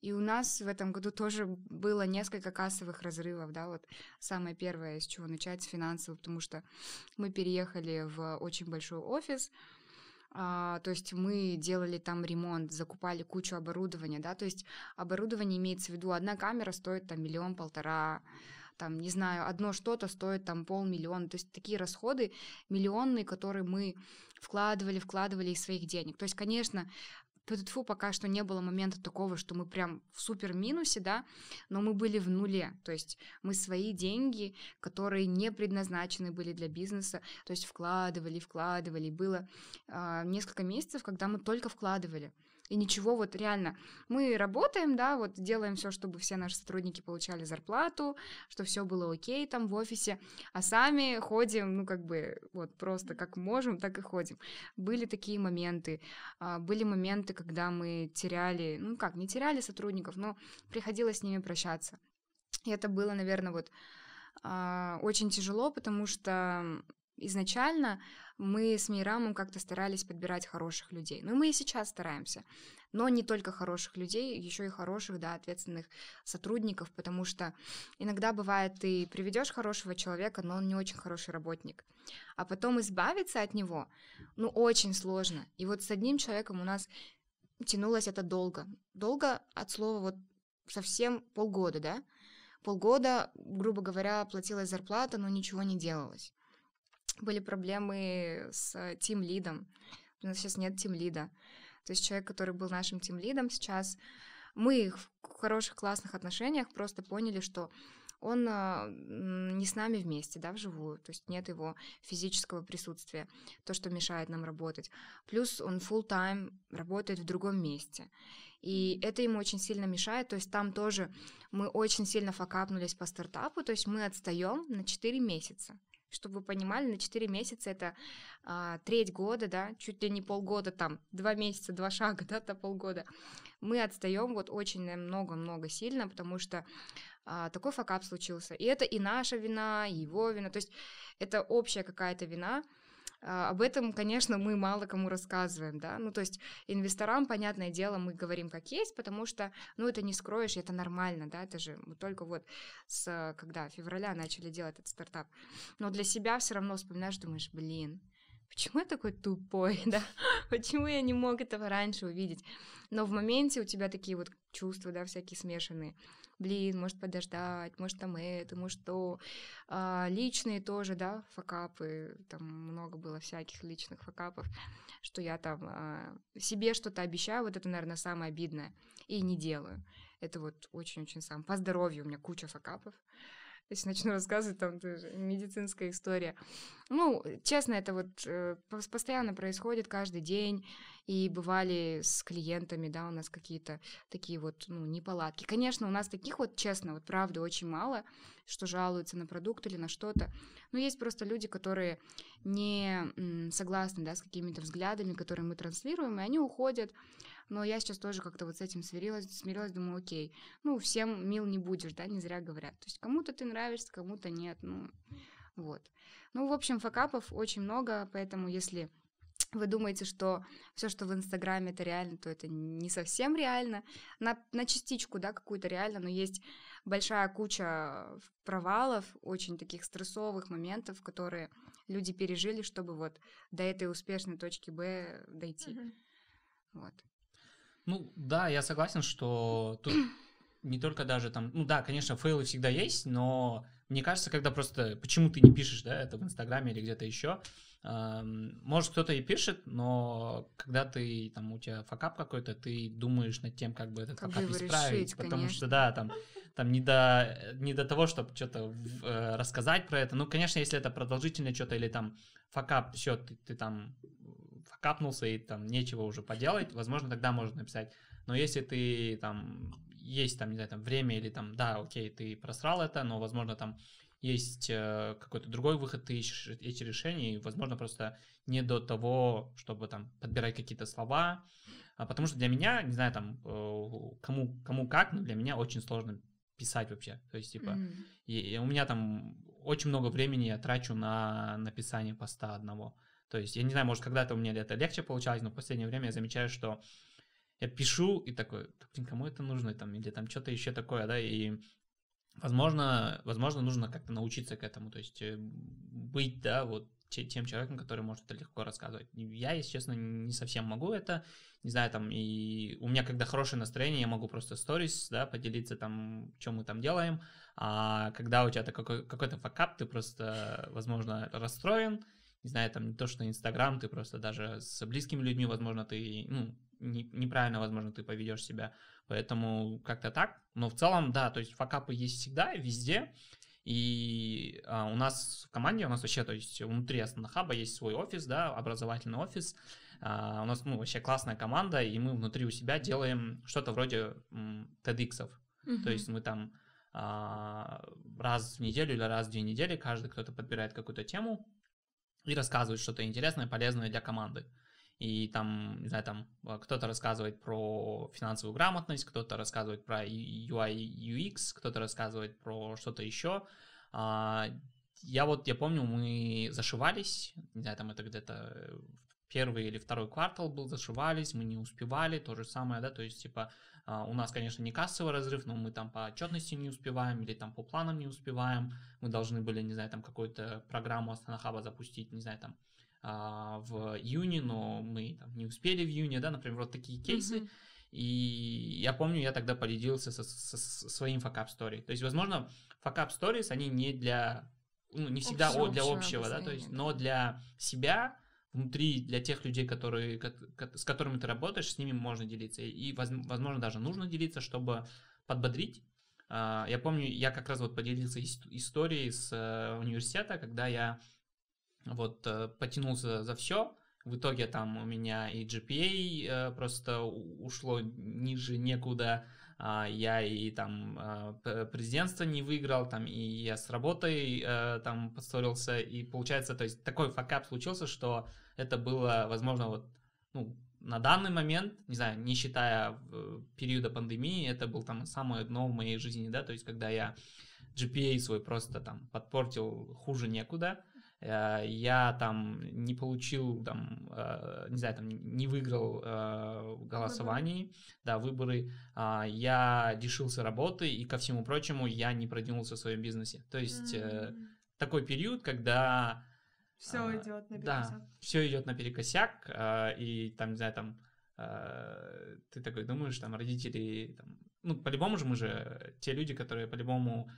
И у нас в этом году тоже было несколько кассовых разрывов, да, вот самое первое, с чего начать, с финансового, потому что мы переехали в очень большой офис, а, то есть мы делали там ремонт, закупали кучу оборудования, да, то есть оборудование имеется в виду, одна камера стоит там миллион-полтора, там, не знаю, одно что-то стоит там полмиллиона. То есть такие расходы миллионные, которые мы вкладывали, вкладывали из своих денег. То есть, конечно, Тьфу, пока что не было момента такого, что мы прям в супер минусе, да, но мы были в нуле, то есть мы свои деньги, которые не предназначены были для бизнеса, то есть вкладывали, вкладывали, было э, несколько месяцев, когда мы только вкладывали, и ничего вот реально. Мы работаем, да, вот делаем все, чтобы все наши сотрудники получали зарплату, что все было окей там в офисе, а сами ходим, ну как бы вот просто как можем, так и ходим. Были такие моменты, а, были моменты, когда мы теряли, ну как, не теряли сотрудников, но приходилось с ними прощаться. И это было, наверное, вот а, очень тяжело, потому что изначально мы с Мейрамом как-то старались подбирать хороших людей. Ну, мы и сейчас стараемся. Но не только хороших людей, еще и хороших, да, ответственных сотрудников, потому что иногда бывает, ты приведешь хорошего человека, но он не очень хороший работник. А потом избавиться от него, ну, очень сложно. И вот с одним человеком у нас тянулось это долго. Долго от слова вот совсем полгода, да? Полгода, грубо говоря, платилась зарплата, но ничего не делалось были проблемы с тим-лидом. У нас сейчас нет тим-лида. То есть человек, который был нашим тим-лидом сейчас, мы в хороших, классных отношениях просто поняли, что он а, не с нами вместе, да, вживую, то есть нет его физического присутствия, то, что мешает нам работать. Плюс он full time работает в другом месте. И это ему очень сильно мешает, то есть там тоже мы очень сильно факапнулись по стартапу, то есть мы отстаем на 4 месяца. Чтобы вы понимали, на 4 месяца это а, треть года, да, чуть ли не полгода, там, два месяца, два шага, да, до полгода. Мы отстаем вот очень много-много сильно, потому что а, такой факап случился. И это и наша вина, и его вина, то есть это общая какая-то вина, об этом, конечно, мы мало кому рассказываем, да, ну, то есть инвесторам, понятное дело, мы говорим как есть, потому что, ну, это не скроешь, это нормально, да, это же мы только вот с, когда, февраля начали делать этот стартап, но для себя все равно вспоминаешь, думаешь, блин, почему я такой тупой, да, почему я не мог этого раньше увидеть, но в моменте у тебя такие вот чувства, да, всякие смешанные, блин, может подождать, может там это, может то. А, личные тоже, да, факапы, там много было всяких личных факапов, что я там а, себе что-то обещаю, вот это, наверное, самое обидное, и не делаю. Это вот очень-очень сам. По здоровью у меня куча факапов. Если начну рассказывать, там тоже медицинская история. Ну, честно, это вот э, постоянно происходит каждый день, и бывали с клиентами, да, у нас какие-то такие вот, ну, неполадки. Конечно, у нас таких вот, честно, вот правда очень мало, что жалуются на продукт или на что-то, но есть просто люди, которые не согласны, да, с какими-то взглядами, которые мы транслируем, и они уходят, но я сейчас тоже как-то вот с этим смирилась, смирилась, думаю, окей, ну, всем мил не будешь, да, не зря говорят, то есть кому-то ты нравишься, кому-то нет, ну, вот. Ну, в общем, факапов очень много, поэтому если вы думаете, что все, что в Инстаграме, это реально, то это не совсем реально. На, на частичку, да, какую-то реально, но есть большая куча провалов, очень таких стрессовых моментов, которые люди пережили, чтобы вот до этой успешной точки Б дойти. Мгм. Вот. Ну, да, я согласен, что тут не только даже там, ну да, конечно, фейлы всегда есть, но мне кажется, когда просто, почему ты не пишешь, да, это в Инстаграме или где-то еще, может кто-то и пишет, но когда ты, там, у тебя факап какой-то, ты думаешь над тем, как бы этот Как факап исправить, решить, потому что, конечно. да, там, там не до, не до того, чтобы что-то э, рассказать про это, ну, конечно, если это продолжительное что-то или там факап, все, ты, ты там факапнулся и там нечего уже поделать, возможно, тогда можно написать. Но если ты там есть там, не знаю, там время или там, да, окей, ты просрал это, но, возможно, там есть э, какой-то другой выход, ты ищешь эти решения, и, возможно, просто не до того, чтобы там подбирать какие-то слова, А потому что для меня, не знаю, там, э, кому, кому как, но для меня очень сложно писать вообще, то есть, типа, Мгм. и, и у меня там очень много времени я трачу на написание поста одного. То есть, я не знаю, может, когда-то у меня это легче получалось, но в последнее время я замечаю, что я пишу и такой, «Да, блин, кому это нужно, там, или там что-то еще такое, да, и возможно, возможно, нужно как-то научиться к этому, то есть э, быть, да, вот те- тем человеком, который может это легко рассказывать. Я, если честно, не совсем могу это, не знаю, там, и у меня, когда хорошее настроение, я могу просто сторис, да, поделиться там, что мы там делаем, а когда у тебя такой, какой-то факап, ты просто, возможно, расстроен, не знаю, там, не то, что Инстаграм, ты просто даже с близкими людьми, возможно, ты, ну, не- неправильно, возможно, ты поведешь себя, поэтому как-то так, но в целом, да, то есть факапы есть всегда, везде, и а, у нас в команде, у нас вообще, то есть внутри Хаба есть свой офис, да, образовательный офис. А, у нас, ну, вообще классная команда, и мы внутри у себя делаем что-то вроде м, TEDx-ов. Мгм. То есть мы там а, раз в неделю или раз в две недели каждый кто-то подбирает какую-то тему и рассказывает что-то интересное, полезное для команды. И там, не знаю, там а, кто-то рассказывает про финансовую грамотность, кто-то рассказывает про UI, UX, кто-то рассказывает про что-то еще. А, Я вот, я помню, мы зашивались, не знаю, там это где-то первый или второй квартал был, зашивались, мы не успевали, то же самое, да, то есть, типа, а, у нас, конечно, не кассовый разрыв, но мы там по отчетности не успеваем или там по планам не успеваем, мы должны были, не знаю, там какую-то программу Астанахаба запустить, не знаю, там а, в июне, но мы там, не успели в июне, да, например, вот такие кейсы. Мгм. И я помню, я тогда поделился со, со- со своим факап story. То есть, возможно, факап stories, они не для, ну, не всегда Общего- о- для общего да, то есть, но для себя, внутри, для тех людей, которые, кот- кот- с которыми ты работаешь, с ними можно делиться. И, воз- возможно, даже нужно делиться, чтобы подбодрить. А, Я помню, я как раз вот поделился ис- историей с э, университета, когда я вот э, потянулся за все. В итоге там у меня и GPA э, просто ушло ниже некуда. а, Я и там п- президентство не выиграл, там и я с работой э, там поссорился. И получается, то есть такой факап случился, что это было, возможно, вот ну, на данный момент, не знаю, не считая периода пандемии, это был там самое дно в моей жизни, да, то есть когда я GPA свой просто там подпортил хуже некуда, я там не получил, там, э, не знаю, там не выиграл э, в голосовании, да, выборы, А, я лишился работы и ко всему прочему я не продвинулся в своем бизнесе. То есть э, такой период, когда Все а, идет на да, все идет наперекосяк, и там, не знаю, там э, ты такой думаешь, там родители, там, ну, по-любому же мы же те люди, которые по-любому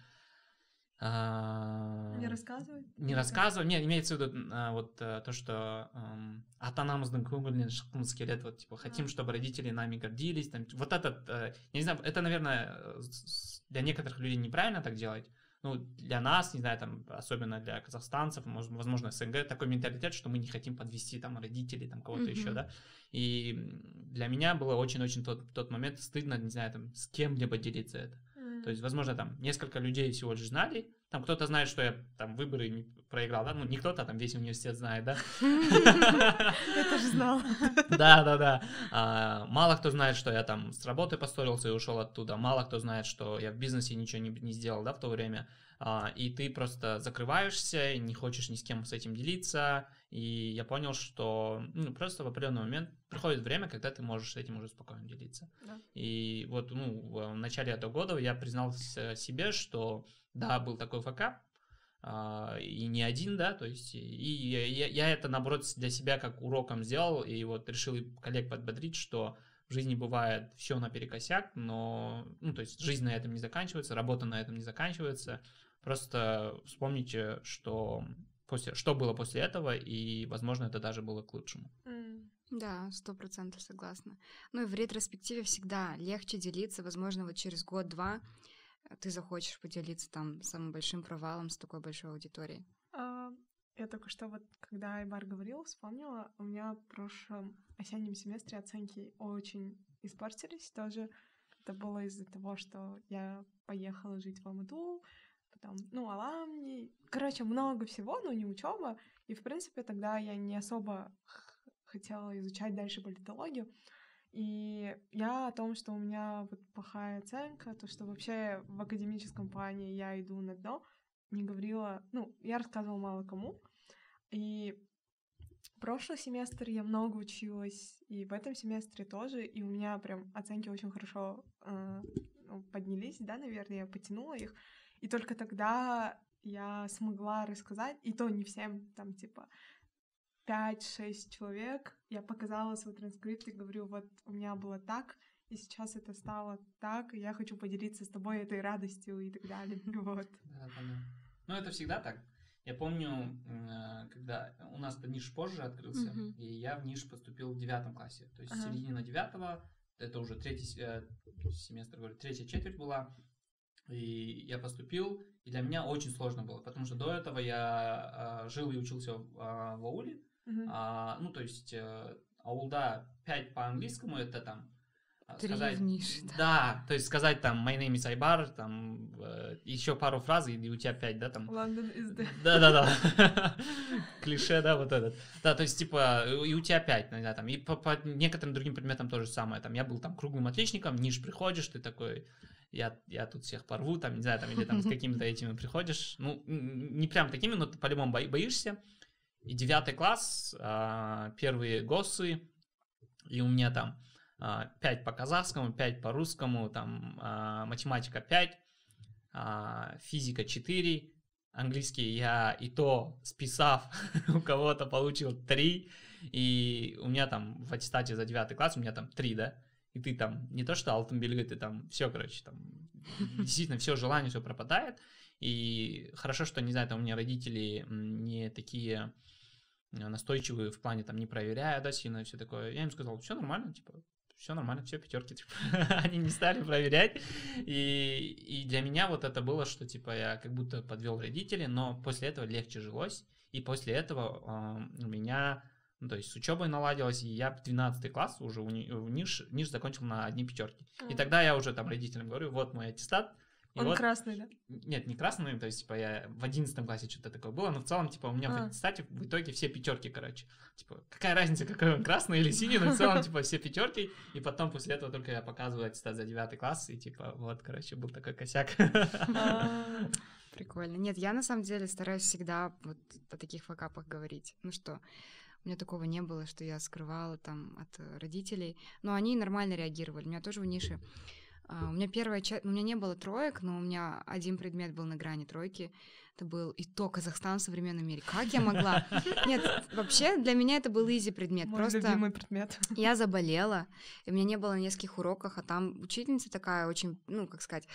Не рассказывай. не рассказывают, не, имеется в виду а, вот а, то, что эм, атанамыздың көңілінен шыққымыз келеді, вот, типа, хотим, Ага. чтобы родители нами гордились, там, вот этот, э, я не знаю, это, наверное, э, с- с- для некоторых людей неправильно так делать, ну, для нас, не знаю, там, особенно для казахстанцев, может, возможно, СНГ, такой менталитет, что мы не хотим подвести там родителей, там, кого-то еще, Мгм. да, и м, для меня было очень-очень тот, тот момент стыдно, не знаю, там, с кем-либо делиться это. То есть, возможно, там несколько людей всего лишь знали. Там кто-то знает, что я там выборы не проиграл, да? Ну, не кто-то, там весь университет знает, да? Я тоже знала. Да, да, да. А, Мало кто знает, что я там с работы поссорился и ушел оттуда. Мало кто знает, что я в бизнесе ничего не, сделал, да, в то время. А, И ты просто закрываешься, не хочешь ни с кем с этим делиться. И я понял, что ну, просто в определенный момент приходит время, когда ты можешь этим уже спокойно делиться. Да. И вот ну, в начале этого года я признался себе, что да, был такой факап, а, и не один, да, то есть, и я, я, я это, наоборот, для себя как уроком сделал, и вот решил коллег подбодрить, что в жизни бывает все наперекосяк, но, ну, то есть, жизнь на этом не заканчивается, работа на этом не заканчивается, просто вспомните, что после, что было после этого, и, возможно, это даже было к лучшему. Да, сто процентов согласна. Ну и в ретроспективе всегда легче делиться, возможно, вот через год-два ты захочешь поделиться там самым большим провалом с такой большой аудиторией. А, я только что вот, когда Айбар говорил, вспомнила, у меня в прошлом осеннем семестре оценки очень испортились тоже. Это было из-за того, что я поехала жить в Алмату, потом, ну, Аламни, короче, много всего, но не учеба. И, в принципе, тогда я не особо хотела изучать дальше политологию. И я о том, что у меня вот плохая оценка, то, что вообще в академическом плане я иду на дно, не говорила, ну, я рассказывала мало кому. И прошлый семестр я много училась, и в этом семестре тоже, и у меня прям оценки очень хорошо э, ну, поднялись, да, наверное, я потянула их. И только тогда я смогла рассказать, и то не всем, там, типа, 5-6 человек, я показала свой транскрипт и говорю, вот у меня было так, и сейчас это стало так, и я хочу поделиться с тобой этой радостью и так далее. Вот. Да, понятно. Ну, это всегда так. Я помню, э, когда у нас ниш позже открылся, mm-hmm. и я в ниш поступил в девятом классе. То есть ага. середина девятого, это уже третий э, семестр, говорю, третья четверть была, и я поступил, и для меня очень сложно было, потому что до этого я э, жил и учился в, э, в ауле, Uh-huh. А, ну, то есть э, аулда 5 по английскому это там а, сказать, ниш, да. да, то есть сказать там my name is Айбар, там э, еще пару фраз, и у тебя пять, да, там. London is the... Да, да, да. Клише, да, вот этот. Да, то есть, типа, и у тебя пять, да, там. И по, по некоторым другим предметам то же самое. Там я был там круглым отличником, ниш приходишь, ты такой, я, я тут всех порву, там, не знаю, там, или там с какими-то этими приходишь. Ну, не прям такими, но ты по-любому боишься. И девятый класс, а, первые ГОСы, и у меня там 5 а, по казахскому, 5 по русскому, там а, математика 5, физика 4, английский я и то списав у кого-то получил 3, и у меня там в аттестате за девятый класс у меня там 3, да, и ты там не то что алтын белгі, ты там все, короче, там действительно все желание, все пропадает, и хорошо, что, не знаю, там у меня родители не такие Э, настойчивые в плане там не проверяя, да, сильно все такое. Я им сказал, все нормально, типа, все нормально, все пятерки, типа, они не стали проверять. И, и для меня вот это было, что типа я как будто подвел родителей, но после этого легче жилось. И после этого э, у меня, ну, то есть с учебой наладилось, и я в 12 класс уже в НИШ, НИШ закончил на одни пятерки. И тогда я уже там родителям говорю, вот мой аттестат, и Он вот, красный, да? Нет, не красный, то есть, типа, я в одиннадцатом классе что-то такое было, но в целом, типа, у меня а. в аттестате в итоге все пятерки, короче. Типа, какая разница, какой он красный или синий, но в целом, типа, все пятерки, и потом после этого только я показываю аттестат за девятый класс, и, типа, вот, короче, был такой косяк. А, прикольно. Нет, я на самом деле стараюсь всегда вот о таких факапах говорить. Ну что, у меня такого не было, что я скрывала там от родителей, но они нормально реагировали. У меня тоже в нише а, у меня первая часть, у меня не было троек, но у меня один предмет был на грани тройки. Это был и то Казахстан в современном мире. Как я могла? Нет, вообще для меня это был изи предмет. Мой Просто любимый предмет. Я заболела, и у меня не было на нескольких уроках, а там учительница такая очень, ну, как сказать,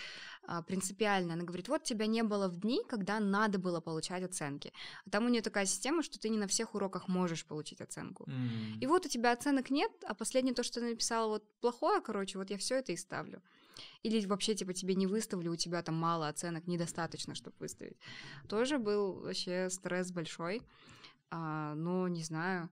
а, принципиальная. Она говорит, вот тебя не было в дни, когда надо было получать оценки. А там у нее такая система, что ты не на всех уроках можешь получить оценку. Mm. И вот у тебя оценок нет, а последнее то, что ты написала, вот плохое, короче, вот я все это и ставлю. Или вообще, типа, тебе не выставлю, у тебя там мало оценок, недостаточно, чтобы выставить. Тоже был вообще стресс большой. А, но не знаю.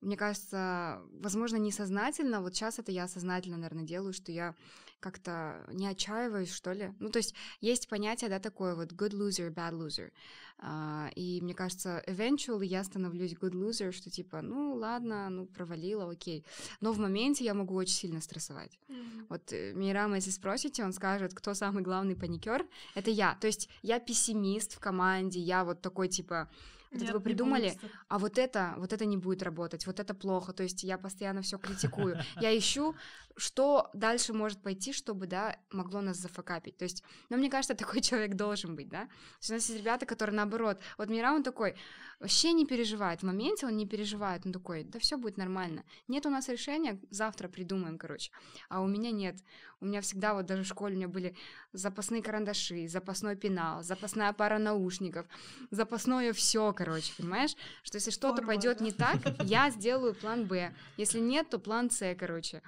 Мне кажется, возможно, несознательно, вот сейчас это я сознательно, наверное, делаю, что я как-то не отчаиваюсь, что ли. Ну, то есть есть понятие, да, такое вот good loser, bad loser. Uh, и мне кажется, eventually я становлюсь good loser, что типа, ну, ладно, ну, провалила, окей. Но в моменте я могу очень сильно стрессовать. Mm-hmm. Вот э, Мирама, если спросите, он скажет, кто самый главный паникер, это я. То есть я пессимист в команде, я вот такой, типа, Вот Нет, это вы придумали, а вот это, вот это не будет работать, вот это плохо. То есть я постоянно все критикую. Я ищу, что дальше может пойти, чтобы, да, могло нас зафакапить. То есть, ну, мне кажется, такой человек должен быть, да. То есть у нас есть ребята, которые наоборот. Вот Мира, он такой, вообще не переживает. В моменте он не переживает. Он такой, да все будет нормально. Нет у нас решения, завтра придумаем, короче. А у меня нет. У меня всегда, вот даже в школе у меня были запасные карандаши, запасной пенал, запасная пара наушников, запасное все, короче, понимаешь? Что если что-то пойдет не так, я сделаю план Б. Если нет, то план С, короче.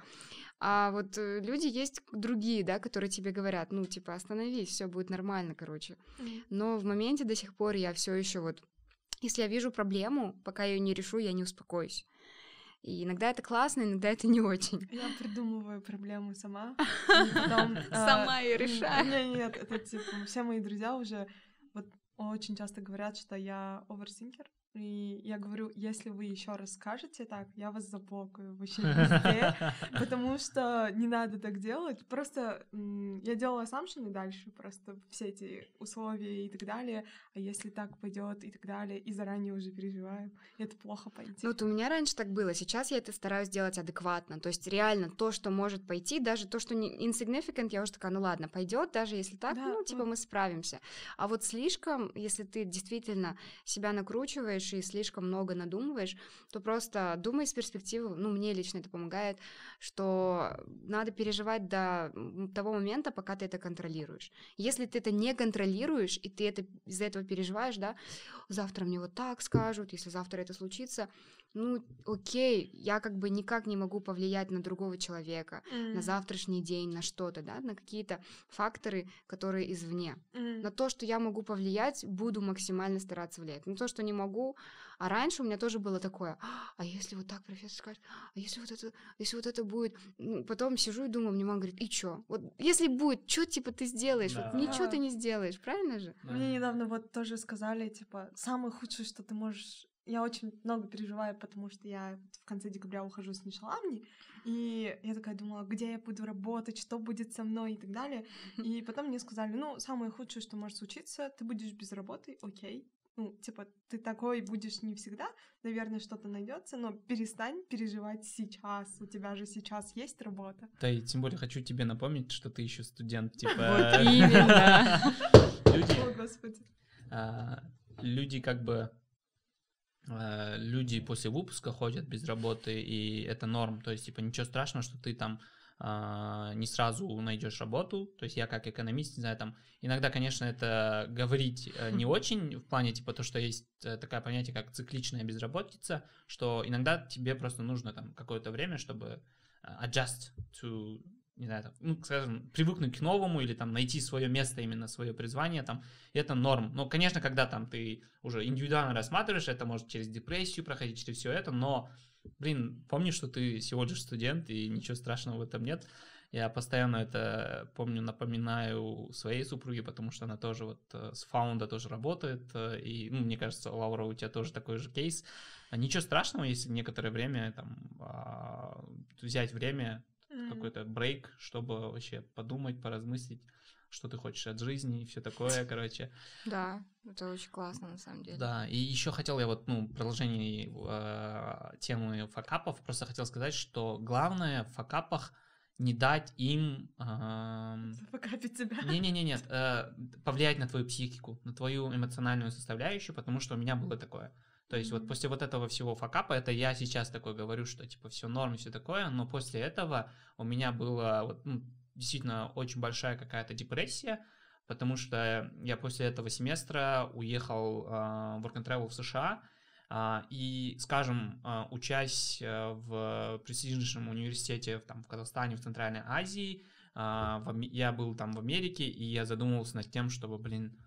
А вот э, люди есть другие, да, которые тебе говорят, ну, типа, остановись, все будет нормально, короче. Но в моменте до сих пор я все еще вот, если я вижу проблему, пока я ее не решу, я не успокоюсь. И иногда это классно, иногда это не очень. Я придумываю проблему сама. э, Сама м, решаю. не, Нет, это типа все мои друзья уже вот очень часто говорят, что я оверсинкер. И я говорю, если вы еще раз скажете так, я вас заблокаю вообще везде, потому что не надо так делать. Просто я делала assumption дальше, просто все эти условия и так далее. А если так пойдет и так далее, и заранее уже переживаю, и это плохо пойти. Ну, вот у меня раньше так было, сейчас я это стараюсь делать адекватно. То есть реально то, что может пойти, даже то, что не insignificant, я уже такая, ну ладно, пойдет, даже если так, Да, ну, типа вот. мы справимся. А вот слишком, если ты действительно себя накручиваешь и слишком много надумываешь, то просто думай с перспективы, ну, мне лично это помогает, что надо переживать до того момента, пока ты это контролируешь. Если ты это не контролируешь, и ты это из-за этого переживаешь, да, завтра мне вот так скажут, если завтра это случится, ну, окей, я как бы никак не могу повлиять на другого человека, на М, завтрашний день, на что-то, да, на какие-то факторы, которые извне. м. На то, что я могу повлиять, буду максимально стараться влиять. На то, что не могу, а раньше у меня тоже было такое, а если вот так профессор скажет, а если вот это, если вот это будет, Ну, потом сижу и думаю, мне мама говорит, и чё? Вот если будет, что типа ты сделаешь? Вот Да. ничего Да. ты не сделаешь, правильно же? Да. Мне недавно вот тоже сказали, типа, самое худшее, что ты можешь... Я очень много переживаю, потому что я в конце декабря ухожу с Нишаламни, и я такая думала, где я буду работать, что будет со мной и так далее. И потом мне сказали, ну, самое худшее, что может случиться, ты будешь без работы, окей. Ну, типа, ты такой будешь не всегда, наверное, что-то найдется, но перестань переживать сейчас. У тебя же сейчас есть работа. Да, и тем более хочу тебе напомнить, что ты еще студент, типа... Вот именно. Люди, О, господи. а, люди как бы... а, Люди после выпуска ходят без работы, и это норм. То есть, типа, ничего страшного, что ты там а, не сразу найдешь работу. То есть я как экономист, не знаю, там иногда, конечно, это говорить э, не очень в плане типа то, что есть э, такое понятие, как цикличная безработица, что иногда тебе просто нужно там какое-то время, чтобы э, adjust to не знаю, там, ну, скажем, привыкнуть к новому или там найти свое место, именно свое призвание, там, это норм. Но, конечно, когда там ты уже индивидуально рассматриваешь, это может через депрессию проходить, через все это, но, блин, помни, что ты всего лишь студент, и ничего страшного в этом нет. Я постоянно это помню, напоминаю своей супруге, потому что она тоже вот э, с фаунда тоже работает, э, и, ну, мне кажется, Лаура, у тебя тоже такой же кейс. А Ничего страшного, если некоторое время там а, взять время, М. какой-то брейк, чтобы вообще подумать, поразмыслить, что ты хочешь от жизни и все такое, короче. Да, это очень классно на самом деле. Да, и еще хотел я вот, ну, в продолжении э, темы факапов, просто хотел сказать, что главное в факапах не дать им... эм, Покапить тебя. Не-не-не, э, повлиять на твою психику, на твою эмоциональную составляющую, потому что у меня было такое. То есть вот после вот этого всего факапа, это я сейчас такой говорю, что типа все норм и все такое, но после этого у меня была вот, ну, действительно очень большая какая-то депрессия, потому что я после этого семестра уехал э, в Work and Travel в США, а, и, скажем, а, учась э, в престижнейшем университете в, там, в Казахстане, в Центральной Азии, а, в я был там в Америке, и я задумывался над тем, чтобы, блин,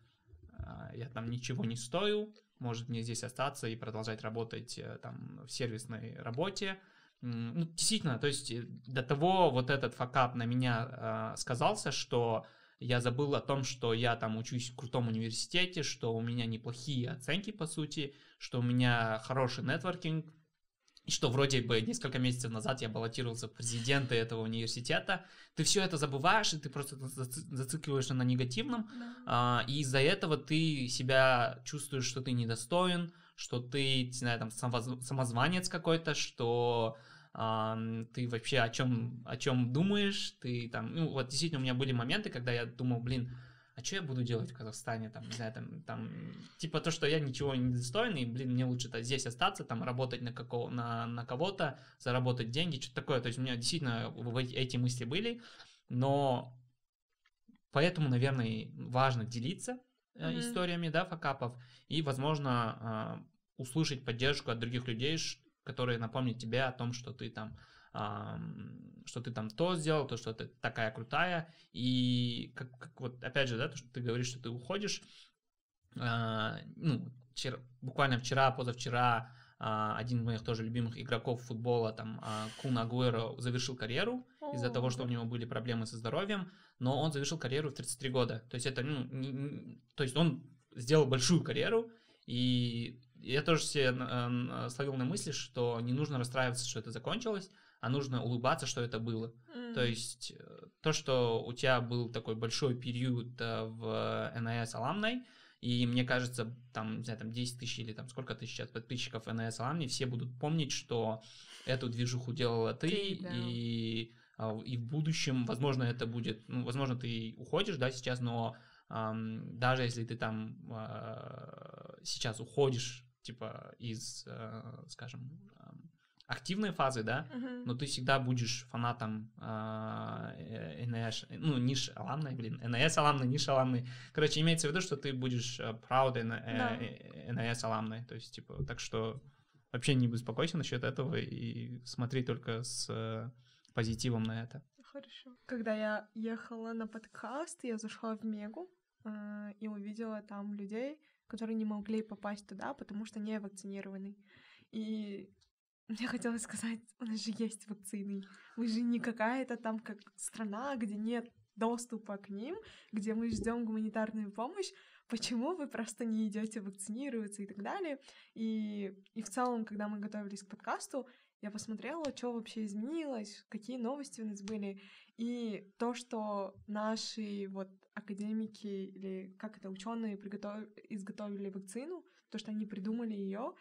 а, я там ничего не стою, может мне здесь остаться и продолжать работать э, там в сервисной работе. Ну, действительно, то есть э, до того вот этот факап на меня а, сказался, что я забыл о том, что я там учусь в крутом университете, что у меня неплохие оценки, по сути, что у меня хороший нетворкинг, что вроде бы несколько месяцев назад я баллотировался в президенты этого университета. Ты все это забываешь, и ты просто заци- зацикливаешься на негативном, Да. а, и из-за этого ты себя чувствуешь, что ты недостоин, что ты, не знаю, там, самозванец какой-то, что Uh, ты вообще о чем, о чем думаешь, ты там, ну, вот действительно у меня были моменты, когда я думал, блин, а что я буду делать в Казахстане, там, не знаю, там, там, типа то, что я ничего не достойный, блин, мне лучше -то здесь остаться, там, работать на, какого, на, на кого-то, заработать деньги, что-то такое, то есть у меня действительно эти мысли были, но поэтому, наверное, важно делиться mm-hmm. историями, да, факапов, и, возможно, э, услышать поддержку от других людей, которые напомнят тебе о том, что ты там что ты там то сделал, то, что ты такая крутая, и как, как вот опять же, да, то, что ты говоришь, что ты уходишь, э, ну, вчера, буквально вчера, позавчера э, один из моих тоже любимых игроков футбола, там, э, Кун Агуэро, завершил карьеру из-за того, что у него были проблемы со здоровьем, но он завершил карьеру в 33 года, то есть это, ну, не, не, то есть он сделал большую карьеру, и я тоже себе э, словил на мысли, что не нужно расстраиваться, что это закончилось, а нужно улыбаться, что это было. Mm. То есть э, то, что у тебя был такой большой период э, в НАС Аламной, и мне кажется, там, не знаю, там 10 тысяч или там сколько тысяч сейчас подписчиков НАС Аламни, все будут помнить, что эту движуху делала ты, ты да. и, а, и в будущем, возможно, это будет, ну, возможно, ты уходишь, да, сейчас, но эм, даже если ты там э, сейчас уходишь, типа, из, э, скажем, активной фазы, да, uh-huh. но ты всегда будешь фанатом э, НС, ну, ниш аламной, блин, НС аламной, ниш аламной. Короче, имеется в виду, что ты будешь э, proud э, НС аламной, то есть, типа, так что вообще не беспокойся насчет этого и смотри только с э, позитивом на это. Хорошо. Когда я ехала на подкаст, я зашла в Мегу э, и увидела там людей, которые не могли попасть туда, потому что не вакцинированы. И мне хотелось сказать, у нас же есть вакцины. Мы же не какая-то там как страна, где нет доступа к ним, где мы ждем гуманитарную помощь. Почему вы просто не идете вакцинироваться и так далее? И, и в целом, когда мы готовились к подкасту, я посмотрела, что вообще изменилось, какие новости у нас были. И то, что наши вот академики или как это ученые приготов... изготовили вакцину, то, что они придумали ее,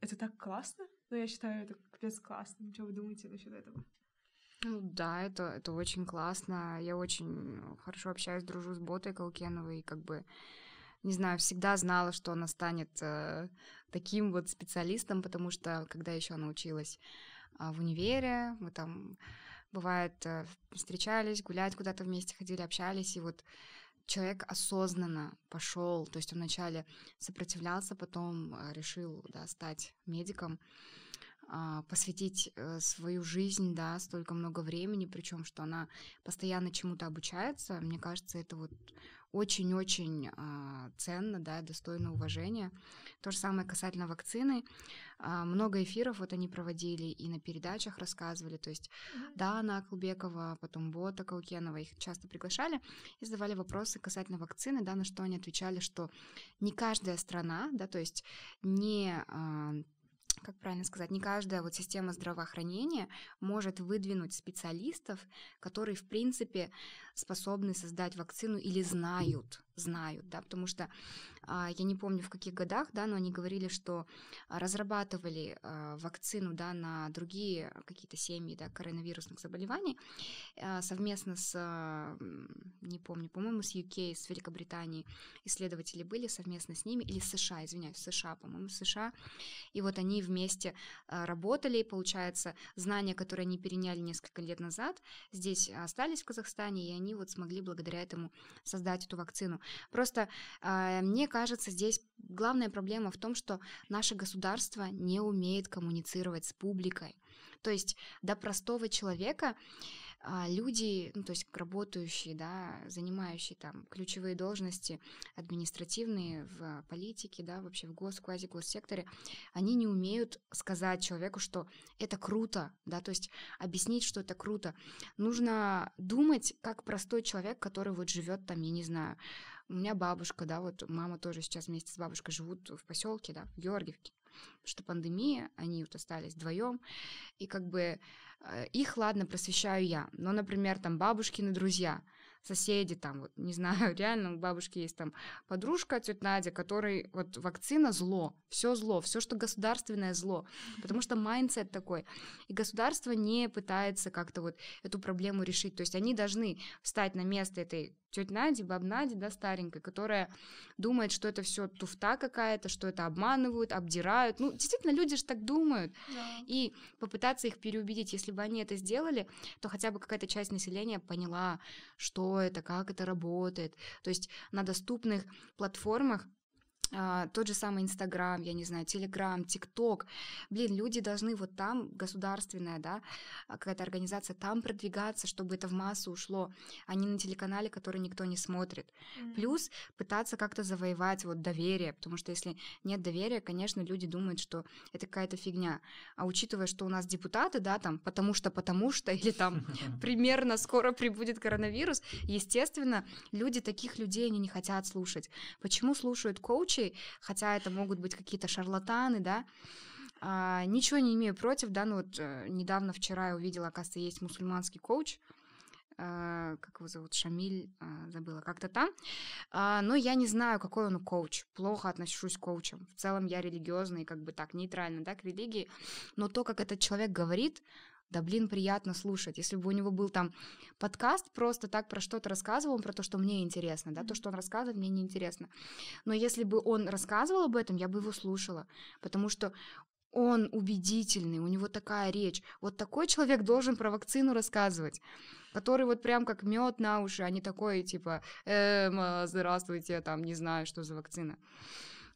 это так классно. Но я считаю это капец классным. Что вы думаете насчет этого? Ну да, это, это очень классно. Я очень хорошо общаюсь, дружу с Ботой Калкеновой, и как бы, не знаю, всегда знала, что она станет э, таким вот специалистом, потому что когда еще она училась э, в универе, мы там, бывает, э, встречались, гулять куда-то вместе ходили, общались, и вот человек осознанно пошел, то есть он вначале сопротивлялся, потом э, решил да, стать медиком, а, посвятить э, свою жизнь, да, столько много времени, причем что она постоянно чему-то обучается, мне кажется, это вот очень-очень э, ценно, да, достойно уважения. То же самое касательно вакцины. Э, много эфиров вот они проводили и на передачах рассказывали. То есть, mm-hmm. да, Анна Акулбекова, потом Бота Каукенова, их часто приглашали и задавали вопросы касательно вакцины, да, на что они отвечали, что не каждая страна, да, то есть не э, как правильно сказать, не каждая вот система здравоохранения может выдвинуть специалистов, которые, в принципе, способны создать вакцину или знают, знают, да, потому что я не помню в каких годах, да, но они говорили, что разрабатывали а, вакцину, да, на другие какие-то семьи, да, коронавирусных заболеваний а, совместно с, не помню, по-моему, с UK, с Великобританией исследователи были совместно с ними, или США, извиняюсь, США, по-моему, США, и вот они вместе работали, и, получается, знания, которые они переняли несколько лет назад, здесь остались в Казахстане, и они вот смогли благодаря этому создать эту вакцину. Просто мне кажется, здесь главная проблема в том, что наше государство не умеет коммуницировать с публикой. То есть до простого человека а, люди, ну, то есть работающие, да, занимающие там ключевые должности административные в политике, да, вообще в гос, квази-госсекторе, они не умеют сказать человеку, что это круто, да, то есть объяснить, что это круто. Нужно думать, как простой человек, который вот живет там, я не знаю, у меня бабушка, да, вот мама тоже сейчас вместе с бабушкой живут в поселке, да, в Георгиевке. Что пандемия, они вот остались вдвоем, и как бы э, их, ладно, просвещаю я. Но, например, там бабушкины друзья соседи там, вот, не знаю, реально у бабушки есть там подружка, тетя Надя, которой вот вакцина зло, все зло, все, что государственное зло, потому что mindset такой. И государство не пытается как-то вот эту проблему решить. То есть они должны встать на место этой тетя Нади, баб Нади, да, старенькой, которая думает, что это все туфта какая-то, что это обманывают, обдирают. Ну, действительно, люди же так думают. Да. И попытаться их переубедить, если бы они это сделали, то хотя бы какая-то часть населения поняла, что это, как это работает. То есть на доступных платформах а, тот же самый Инстаграм, я не знаю, Телеграм, ТикТок. Блин, люди должны вот там, государственная, да, а, какая-то организация, там продвигаться, чтобы это в массу ушло, а не на телеканале, который никто не смотрит. Mm-hmm. Плюс пытаться как-то завоевать вот доверие, потому что если нет доверия, конечно, люди думают, что это какая-то фигня. А учитывая, что у нас депутаты, да, там, потому что, потому что, или там примерно скоро прибудет коронавирус, естественно, люди таких людей они не хотят слушать. Почему слушают коучи? Случай, хотя это могут быть какие-то шарлатаны, да, а, ничего не имею против, да, ну вот э, недавно, вчера я увидела, оказывается, есть мусульманский коуч, Uh, как его зовут, Шамиль, uh, забыла, как-то там. Uh, но я не знаю, какой он коуч. Плохо отношусь к коучам. В целом я религиозный, как бы так, нейтрально, да, к религии. Но то, как этот человек говорит, да блин, приятно слушать. Если бы у него был там подкаст, просто так про что-то рассказывал, про то, что мне интересно, да, то, что он рассказывает, мне неинтересно. Но если бы он рассказывал об этом, я бы его слушала, потому что он убедительный, у него такая речь. Вот такой человек должен про вакцину рассказывать который вот прям как мед на уши, а не такой, типа, эм, здравствуйте, там, не знаю, что за вакцина.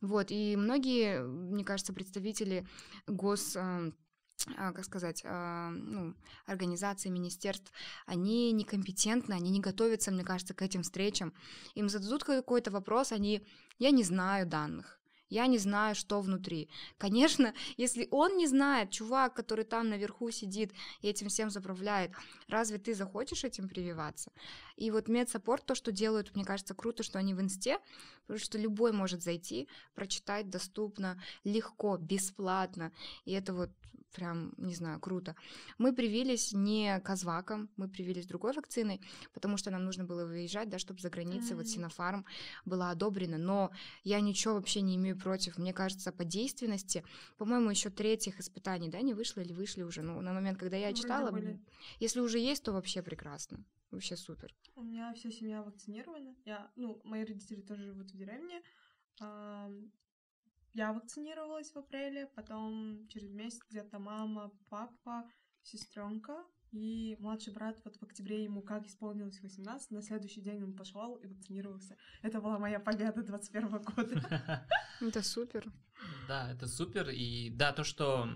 Вот, и многие, мне кажется, представители гос эм, а, как сказать, а, ну, организаций, министерств, они некомпетентны, они не готовятся, мне кажется, к этим встречам. Им зададут какой-то вопрос, они, я не знаю данных. Я не знаю, что внутри. Конечно, если он не знает, чувак, который там наверху сидит и этим всем заправляет, разве ты захочешь этим прививаться? И вот медсаппорт, то, что делают, мне кажется, круто, что они в инсте, потому что любой может зайти, прочитать доступно, легко, бесплатно. И это вот прям, не знаю, круто. Мы привились не казваком, мы привились другой вакциной, потому что нам нужно было выезжать, да, чтобы за границей, mm-hmm. вот Синофарм была одобрена, но я ничего вообще не имею против. Мне кажется, по действенности, по-моему, еще третьих испытаний, да, не вышло или вышли уже, ну, на момент, когда я читала, были. если уже есть, то вообще прекрасно. Вообще супер. У меня вся семья вакцинирована. Я, ну, мои родители тоже живут в деревне. Я вакцинировалась в апреле, потом через месяц где-то мама, папа, сестренка и младший брат вот в октябре ему как исполнилось 18, на следующий день он пошел и вакцинировался. Это была моя победа 21 года. Это супер. Да, это супер. И да, то, что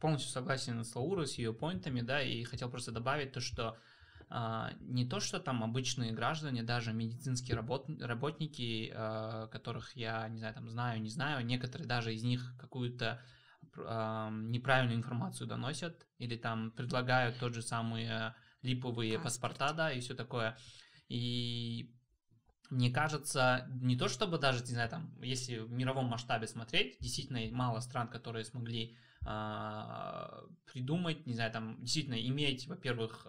полностью согласен с Лаурой, с ее поинтами, да, и хотел просто добавить то, что не то, что там обычные граждане, даже медицинские работ, работники, а, которых я, не знаю, там знаю, не знаю, некоторые даже из них какую-то а, неправильную информацию доносят или там предлагают тот же самые липовые Паспорт. паспорта, да, и все такое. И мне кажется, не то чтобы даже, не знаю, там, если в мировом масштабе смотреть, действительно мало стран, которые смогли а, придумать, не знаю, там действительно иметь, во-первых,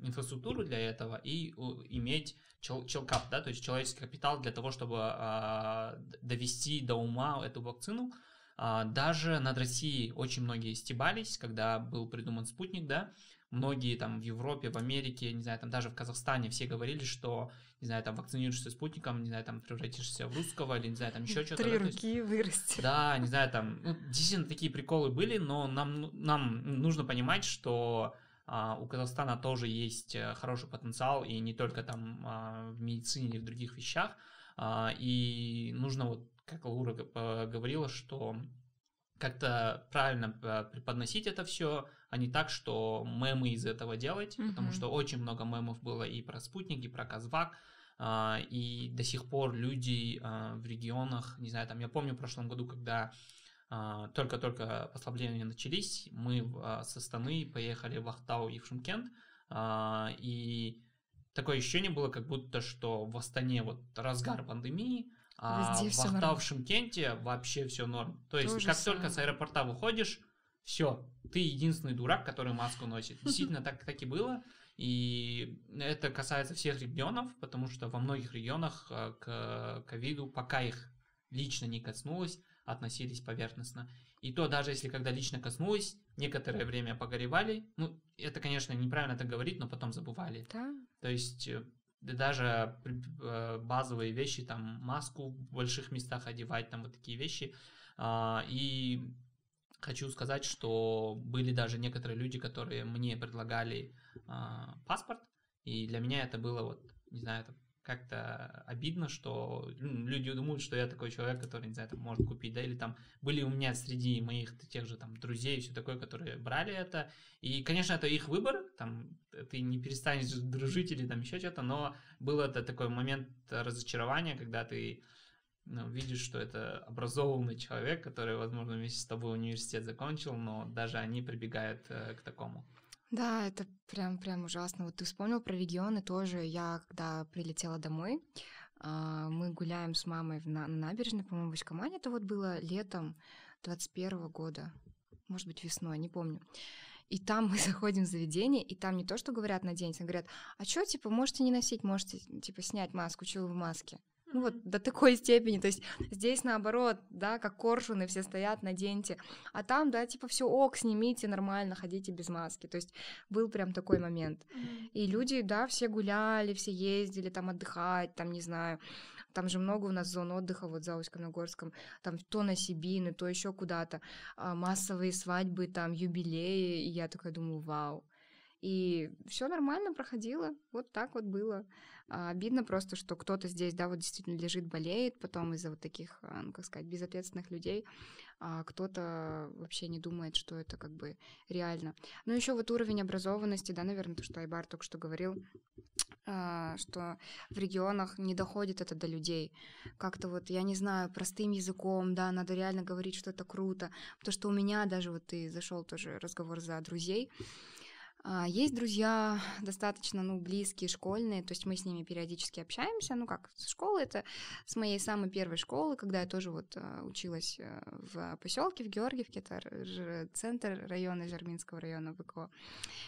инфраструктуру для этого и иметь челкап, да, то есть человеческий капитал для того, чтобы а, довести до ума эту вакцину. А, даже над Россией очень многие стебались, когда был придуман спутник, да, многие там в Европе, в Америке, не знаю, там даже в Казахстане все говорили, что, не знаю, там вакцинируешься спутником, не знаю, там превратишься в русского или, не знаю, там еще что-то. Три руки вырасти. Да, не знаю, там, ну, действительно такие приколы были, но нам, нам нужно понимать, что а, у Казахстана тоже есть э, хороший потенциал, и не только там а, в медицине или в других вещах, а, и нужно вот, как Лура говорила, что как-то правильно э, преподносить это все, а не так, что мемы из этого делать, mm-hmm. потому что очень много мемов было и про спутник, и про Казвак, а, и до сих пор люди а, в регионах, не знаю, там, я помню в прошлом году, когда а, только-только послабления начались, мы со Станы поехали в Ахтау и в Шимкент, и такое ощущение было, как будто, что в Астане вот разгар пандемии, а Везде в Ахтау, в Шимкенте вообще все норм. То есть, как самое. только с аэропорта выходишь, все, ты единственный дурак, который маску носит. Действительно, так, так и было. И это касается всех регионов, потому что во многих регионах э, к ковиду, пока их лично не коснулось, относились поверхностно. И то даже если когда лично коснулось, некоторое время погоревали. Ну, это, конечно, неправильно так говорить, но потом забывали. Да. То есть э, даже э, базовые вещи, там маску в больших местах одевать, там вот такие вещи. А, и хочу сказать, что были даже некоторые люди, которые мне предлагали а, паспорт, и для меня это было вот, не знаю, это как-то обидно, что люди думают, что я такой человек, который, не знаю, там, может купить, да, или там были у меня среди моих тех же там друзей и все такое, которые брали это, и, конечно, это их выбор, там, ты не перестанешь дружить или там еще что-то, но был это такой момент разочарования, когда ты ну, видишь, что это образованный человек, который, возможно, вместе с тобой университет закончил, но даже они прибегают э, к такому. Да, это прям, прям ужасно. Вот ты вспомнил про регионы тоже. Я, когда прилетела домой, а, мы гуляем с мамой на, набережной, по-моему, в Ичкамане. Это вот было летом 21 года. Может быть, весной, не помню. И там мы заходим в заведение, и там не то, что говорят наденьте, говорят, а что, типа, можете не носить, можете, типа, снять маску, что вы в маске? Ну вот до такой степени, то есть здесь наоборот, да, как коршуны все стоят, наденьте, а там, да, типа все ок, снимите нормально, ходите без маски, то есть был прям такой момент. И люди, да, все гуляли, все ездили там отдыхать, там, не знаю, там же много у нас зон отдыха вот за Усть-Каменогорском, там то на Сибины, то еще куда-то, а, массовые свадьбы, там юбилеи, и я такая думаю, вау. И все нормально проходило, вот так вот было. А, обидно просто, что кто-то здесь, да, вот действительно лежит, болеет, потом из-за вот таких, а, ну, как сказать, безответственных людей, а кто-то вообще не думает, что это как бы реально. Ну, еще вот уровень образованности, да, наверное, то, что Айбар только что говорил, а, что в регионах не доходит это до людей. Как-то вот, я не знаю, простым языком, да, надо реально говорить, что это круто. Потому что у меня даже вот ты зашел тоже разговор за друзей, есть друзья достаточно, ну, близкие, школьные, то есть мы с ними периодически общаемся, ну, как с школы, это с моей самой первой школы, когда я тоже вот а, училась э, в поселке, в Георгиевке, это центр района Жерминского района ВКО.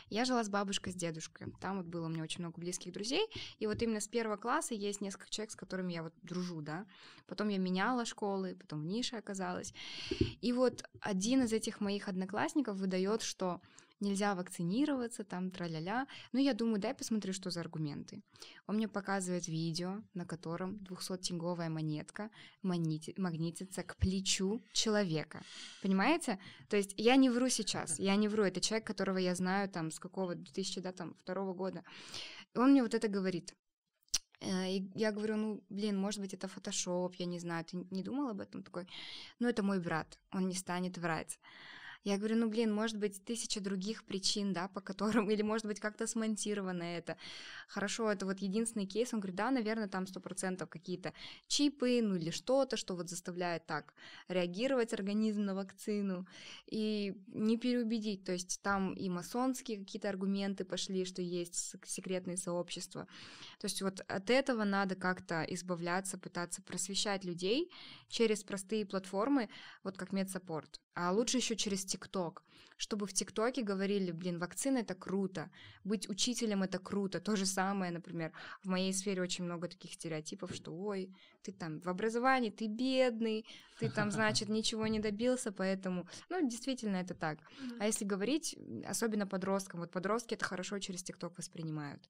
Я жила с бабушкой, с дедушкой, там вот было у меня очень много близких друзей, и вот именно с первого класса есть несколько человек, с которыми я вот дружу, да, потом я меняла школы, потом в нише оказалась, и вот один из этих моих одноклассников выдает, что нельзя вакцинироваться, там тра-ля-ля. Ну, я думаю, дай посмотрю, что за аргументы. Он мне показывает видео, на котором 200-тинговая монетка магнитится к плечу человека. Понимаете? То есть я не вру сейчас, я не вру. Это человек, которого я знаю там с какого 2000, да, там, второго года. Он мне вот это говорит. Э, и я говорю, ну, блин, может быть, это фотошоп, я не знаю, ты не думал об этом? Такой, ну, это мой брат, он не станет врать. Я говорю, ну, блин, может быть, тысяча других причин, да, по которым, или, может быть, как-то смонтировано это. Хорошо, это вот единственный кейс. Он говорит, да, наверное, там сто процентов какие-то чипы, ну, или что-то, что вот заставляет так реагировать организм на вакцину. И не переубедить, то есть там и масонские какие-то аргументы пошли, что есть секретные сообщества. То есть вот от этого надо как-то избавляться, пытаться просвещать людей через простые платформы, вот как медсаппорт. А лучше еще через ТикТок, чтобы в ТикТоке говорили, блин, вакцина это круто, быть учителем это круто. То же самое, например, в моей сфере очень много таких стереотипов, что, ой, ты там в образовании, ты бедный, ты там, значит, ничего не добился, поэтому, ну, действительно, это так. А если говорить, особенно подросткам, вот подростки это хорошо через ТикТок воспринимают.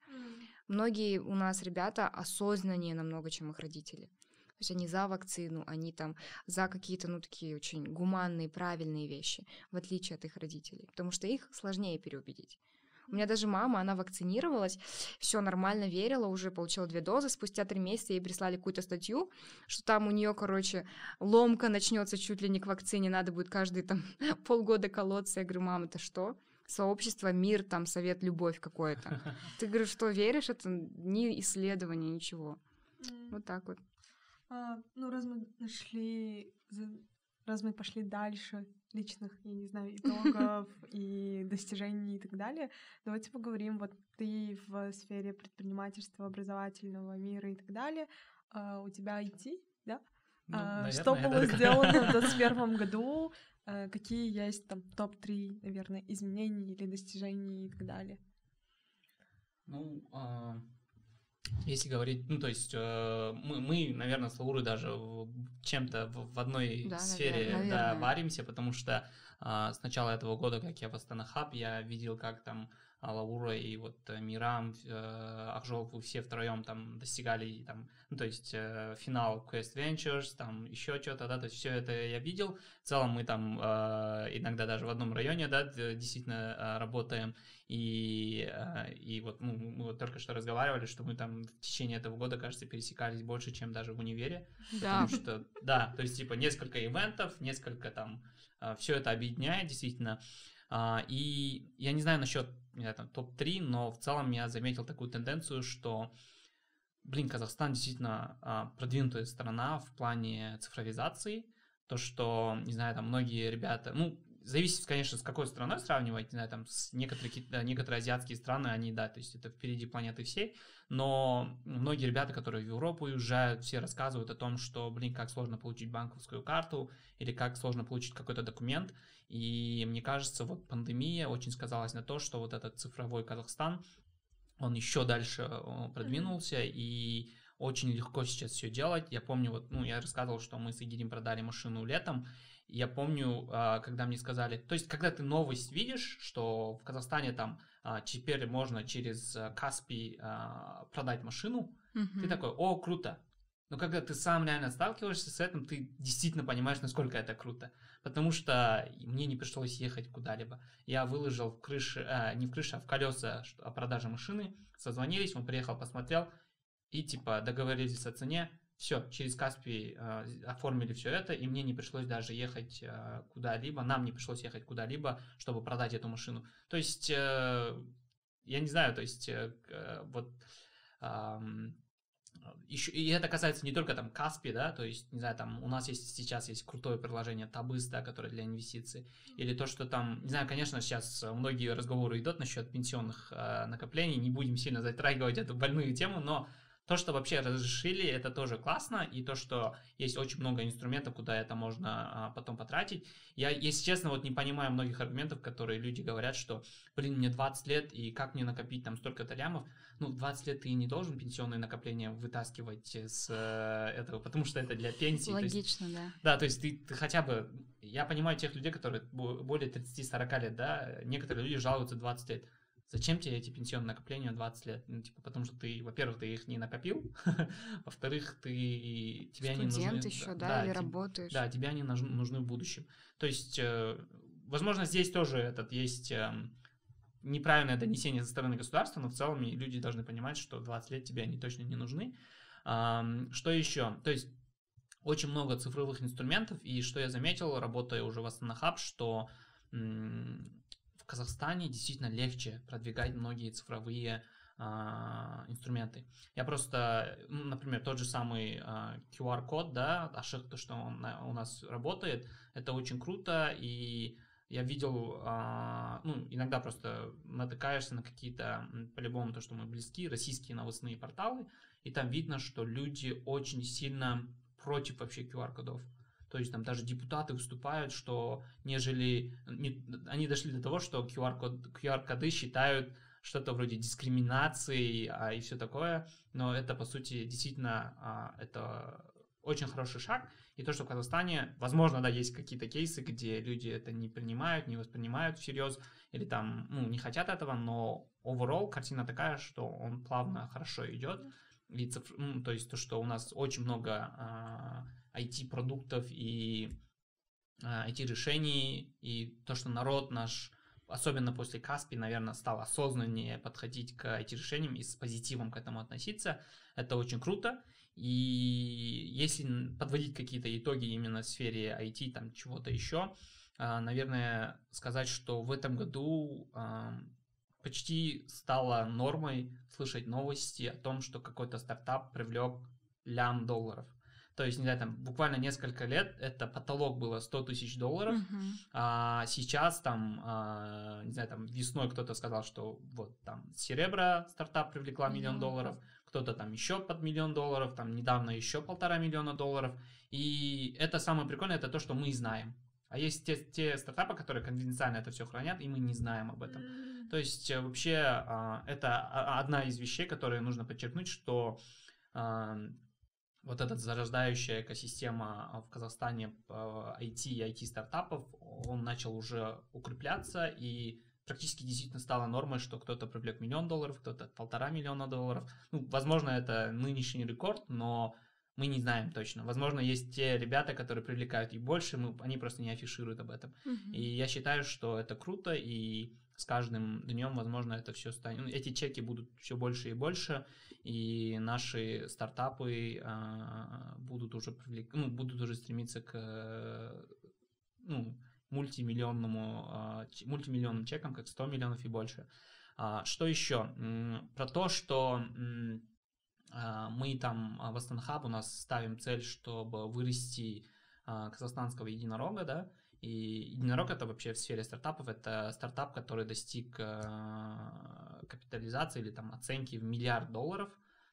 Многие у нас ребята осознаннее намного, чем их родители. То есть они за вакцину, они там за какие-то, ну, такие очень гуманные, правильные вещи, в отличие от их родителей, потому что их сложнее переубедить. У меня даже мама, она вакцинировалась, все нормально верила, уже получила две дозы. Спустя три месяца ей прислали какую-то статью, что там у нее, короче, ломка начнется чуть ли не к вакцине, надо будет каждый там полгода колоться. Я говорю, мам, это что? сообщество, мир, там, совет, любовь какое-то. Ты говоришь, что веришь, это не исследование, ничего. Вот так вот. А, ну, раз мы нашли, раз мы пошли дальше личных, я не знаю, итогов и достижений и так далее, давайте поговорим, вот ты в сфере предпринимательства, образовательного мира и так далее, а, у тебя IT, да? Ну, а, наверное, что было сделано в 2021 году? Э, какие есть там топ-3, наверное, изменений или достижений и так далее? Ну, а, если говорить, ну, то есть э, мы, мы, наверное, с Лаурой даже чем-то в, в одной да, сфере наверное. да, варимся, потому что э, с начала этого года, как я в Астана Хаб, я видел, как там Лаура и вот э, Мирам, э, Акжол, вы все втроем там достигали, там, ну, то есть э, финал Quest Ventures, там еще что-то, да, то есть все это я видел. В целом мы там э, иногда даже в одном районе, да, действительно э, работаем. И, и вот ну, мы вот только что разговаривали, что мы там в течение этого года, кажется, пересекались больше, чем даже в универе. Да. Потому что, да, то есть типа несколько ивентов, несколько там, все это объединяет действительно. А, и я не знаю насчет не знаю, там, топ-3, но в целом я заметил такую тенденцию, что, блин, Казахстан действительно а, продвинутая страна в плане цифровизации. То, что, не знаю, там многие ребята, ну, зависит, конечно, с какой страной сравнивать, знаю, там, с некоторые, некоторые азиатские страны, они, да, то есть это впереди планеты всей, но многие ребята, которые в Европу уезжают, все рассказывают о том, что, блин, как сложно получить банковскую карту или как сложно получить какой-то документ, и мне кажется, вот пандемия очень сказалась на то, что вот этот цифровой Казахстан, он еще дальше э, продвинулся, mm-hmm. и очень легко сейчас все делать. Я помню, вот, ну, я рассказывал, что мы с Игорем продали машину летом. Я помню, а, когда мне сказали, то есть, когда ты новость видишь, что в Казахстане там а, теперь можно через э, Каспий а, продать машину, mm-hmm. ты такой, о, круто. Но когда ты сам реально сталкиваешься с этим, ты действительно понимаешь, насколько это круто. Потому что мне не пришлось ехать куда-либо. Я выложил в крыше, а, не в крыше, а в колеса о продаже машины. Созвонились, он приехал, посмотрел и типа договорились о цене. Все, через Каспий э, оформили все это, и мне не пришлось даже ехать э, куда-либо, нам не пришлось ехать куда-либо, чтобы продать эту машину. То есть, э, я не знаю, то есть, э, вот э, еще, и это касается не только там Каспи, да, то есть, не знаю, там у нас есть сейчас есть крутое приложение Табыс, да, которое для инвестиций, или то, что там, не знаю, конечно, сейчас многие разговоры идут насчет пенсионных э, накоплений, не будем сильно затрагивать эту больную тему, но то, что вообще разрешили, это тоже классно, и то, что есть очень много инструментов, куда это можно а, потом потратить. Я, если честно, вот не понимаю многих аргументов, которые люди говорят, что, блин, мне 20 лет, и как мне накопить там столько-то лямов? Ну, 20 лет ты не должен пенсионные накопления вытаскивать с э, этого, потому что это для пенсии. Логично, есть, да. Да, то есть ты, ты хотя бы... Я понимаю тех людей, которые более 30-40 лет, да, некоторые люди жалуются 20 лет Зачем тебе эти пенсионные накопления 20 лет? Ну, типа, потому что ты, во-первых, ты их не накопил, во-вторых, ты тебе они нужны. Студент еще, да, да или работаешь. Да, тебе они нужны, нужны в будущем. То есть, э, возможно, здесь тоже этот есть э, неправильное донесение со стороны государства, но в целом люди должны понимать, что 20 лет тебе они точно не нужны. Э, что еще? То есть, очень много цифровых инструментов, и что я заметил, работая уже в Астана что Казахстане действительно легче продвигать многие цифровые а, инструменты. Я просто, ну, например, тот же самый а, QR-код, да, Ашик, то, что он у нас работает, это очень круто, и я видел, а, ну, иногда просто натыкаешься на какие-то, по-любому, то, что мы близки, российские новостные порталы, и там видно, что люди очень сильно против вообще QR-кодов. То есть там даже депутаты выступают, что нежели... Не, они дошли до того, что QR-код, QR-коды считают что-то вроде дискриминации а, и все такое, но это, по сути, действительно а, это очень хороший шаг. И то, что в Казахстане, возможно, да, есть какие-то кейсы, где люди это не принимают, не воспринимают всерьез, или там, ну, не хотят этого, но overall картина такая, что он плавно, хорошо идет. И цифр... ну, то есть то, что у нас очень много а, IT-продуктов и IT-решений, а, и то, что народ наш, особенно после Каспи, наверное, стал осознаннее подходить к IT-решениям и с позитивом к этому относиться, это очень круто. И если подводить какие-то итоги именно в сфере IT, там чего-то еще, а, наверное, сказать, что в этом году почти стало нормой слышать новости о том, что какой-то стартап привлек лям долларов. То есть, не знаю, там буквально несколько лет это потолок было 100 тысяч долларов, uh-huh. а сейчас там, а, не знаю, там весной кто-то сказал, что вот там Серебра стартап привлекла миллион uh-huh. долларов, кто-то там еще под миллион долларов, там недавно еще полтора миллиона долларов. И это самое прикольное, это то, что мы знаем. А есть те, те стартапы, которые конфиденциально это все хранят, и мы не знаем об этом. То есть э, вообще а, это одна из вещей, которые нужно подчеркнуть, что а, вот эта зарождающая экосистема в Казахстане IT и IT-стартапов, он начал уже укрепляться, и практически действительно стало нормой, что кто-то привлек миллион долларов, кто-то полтора миллиона долларов. Ну, возможно, это нынешний рекорд, но мы не знаем точно. Возможно, есть те ребята, которые привлекают и больше, мы, они просто не афишируют об этом. Uh-huh. И я считаю, что это круто, и с каждым днем, возможно, это все станет. Ну, эти чеки будут все больше и больше, и наши стартапы а, будут уже привлек... ну, будут уже стремиться к ну, мультимиллионному, а, мультимиллионным чекам, как 100 миллионов и больше. А, что еще? Про то, что мы там в Астана у нас ставим цель, чтобы вырасти казахстанского единорога, да, и единорог это вообще в сфере стартапов, это стартап, который достиг капитализации или там оценки в миллиард долларов,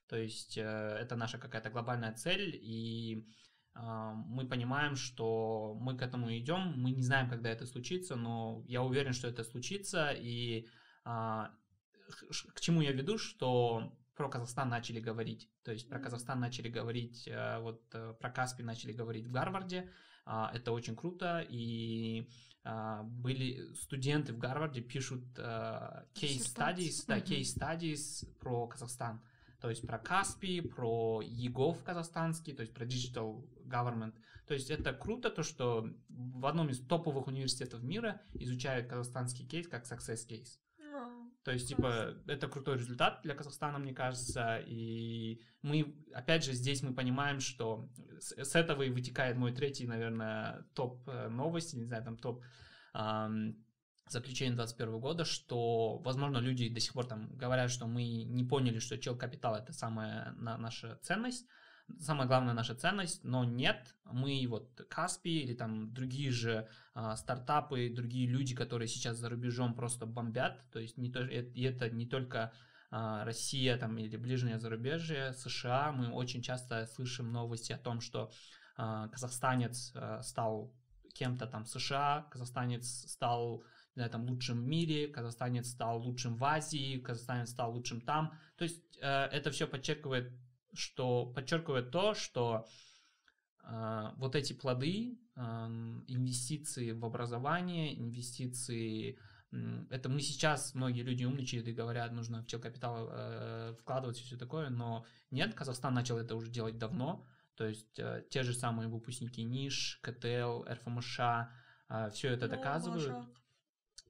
то есть э, это наша какая-то глобальная цель, и а, мы понимаем, что мы к этому идем, мы не знаем, когда это случится, но я уверен, что это случится, и к чему я веду, что про Казахстан начали говорить, то есть про Казахстан начали говорить, э, вот э, про Каспий начали говорить в Гарварде, это очень круто, и были студенты в Гарварде пишут э, case studies, да, case studies про Казахстан то есть про Каспий, про ЕГОВ казахстанский, то есть про Digital Government. То есть это круто, то, что в одном из топовых университетов мира изучают казахстанский кейс как success case. То есть, типа, это крутой результат для Казахстана, мне кажется, и мы, опять же, здесь мы понимаем, что с, этого и вытекает мой третий, наверное, топ э, новости, не знаю, там топ эм, заключение 2021 года, что, возможно, люди до сих пор там говорят, что мы не поняли, что чел капитал это самая на, наша ценность, самая главная наша ценность, но нет, мы вот Каспи или там другие же а, стартапы, другие люди, которые сейчас за рубежом просто бомбят, то есть не то, и это не только а, Россия там или ближнее зарубежье, США, мы очень часто слышим новости о том, что а, казахстанец а, стал кем-то там США, казахстанец стал знаю, там, лучшим в мире, казахстанец стал лучшим в Азии, казахстанец стал лучшим там. То есть э, это все подчеркивает, что, подчеркивает то, что э, вот эти плоды, э, инвестиции в образование, инвестиции это мы сейчас, многие люди умничают и говорят, нужно в капитал э, вкладывать и все такое, но нет, Казахстан начал это уже делать давно, то есть э, те же самые выпускники НИШ, КТЛ, РФМШ, э, все это ну, доказывают. Маша.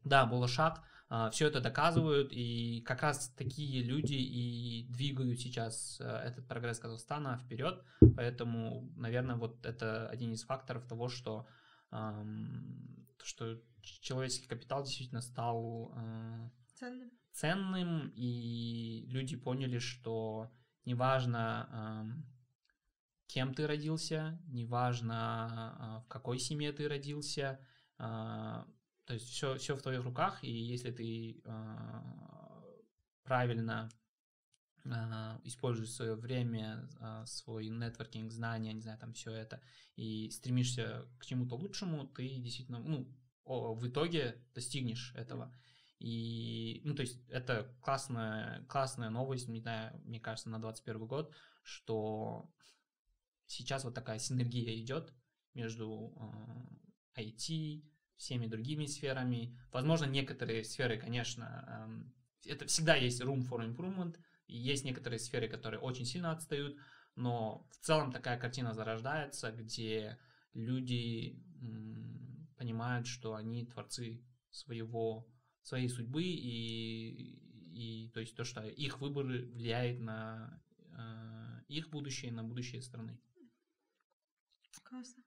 Да, Болошак, а, все это доказывают, и как раз такие люди и двигают сейчас э, этот прогресс Казахстана вперед, поэтому, наверное, вот это один из факторов того, что, что человеческий капитал действительно стал э, ценным. ценным, и люди поняли, что неважно, кем ты родился, неважно, а, в какой семье ты родился, а, то есть все, все в твоих руках, и если ты э, правильно э, используешь свое время, э, свой нетворкинг, знания, не знаю, там все это, и стремишься к чему-то лучшему, ты действительно, ну, в итоге достигнешь этого. И, ну, то есть это классная, классная новость, не знаю, мне кажется, на 21 год, что сейчас вот такая синергия идет между э, IT, всеми другими сферами. Возможно, некоторые сферы, конечно, эм, это всегда есть room for improvement, есть некоторые сферы, которые очень сильно отстают, но в целом такая картина зарождается, где люди понимают, что они творцы своего, своей судьбы, и, и то есть то, что их выборы влияет на э, их будущее, на будущее страны. Классно.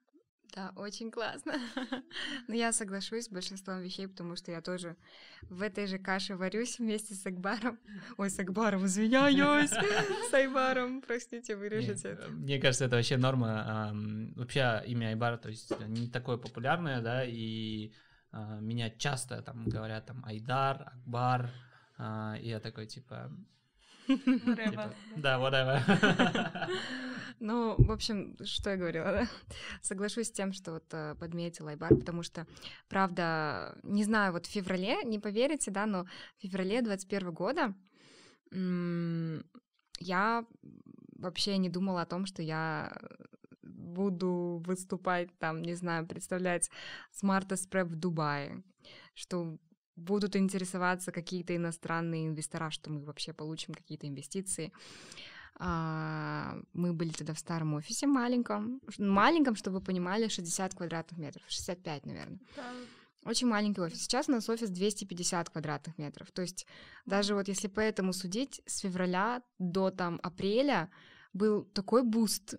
Да, очень классно. Но я соглашусь с большинством вещей, потому что я тоже в этой же каше варюсь вместе с Акбаром. Ой, с Акбаром, извиняюсь. С Айбаром, простите, вырежете это. Мне кажется, это вообще норма. Вообще имя Айбара, то есть не такое популярное, да, и а, меня часто там говорят там Айдар, Акбар, а, и я такой типа Whatever. Типа, Да, whatever. Ну, в общем, что я говорила, да? Соглашусь с тем, что вот э, подметил Айбар, потому что, правда, не знаю, вот в феврале, не поверите, да, но в феврале 21 года я вообще не думала о том, что я буду выступать там, не знаю, представлять Smart Prep в Дубае, что будут интересоваться какие-то иностранные инвестора, что мы вообще получим какие-то инвестиции. А, Мы были тогда в старом офисе маленьком, маленьком, чтобы вы понимали, 60 квадратных метров, 65, наверное. Очень маленький офис. Сейчас у нас офис 250 квадратных метров. То есть даже вот если по этому судить, с февраля до там апреля был такой boost.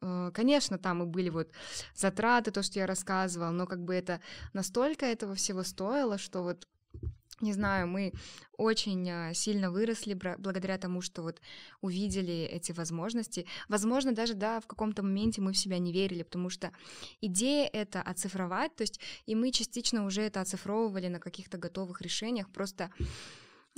Э, Конечно, там и были вот затраты, то, что я рассказывала, но как бы это настолько этого всего стоило, что вот не знаю, мы очень а, сильно выросли благодаря тому, что вот увидели эти возможности. Возможно, даже, да, в каком-то моменте мы в себя не верили, потому что идея это оцифровать, то есть и мы частично уже это оцифровывали на каких-то готовых решениях, просто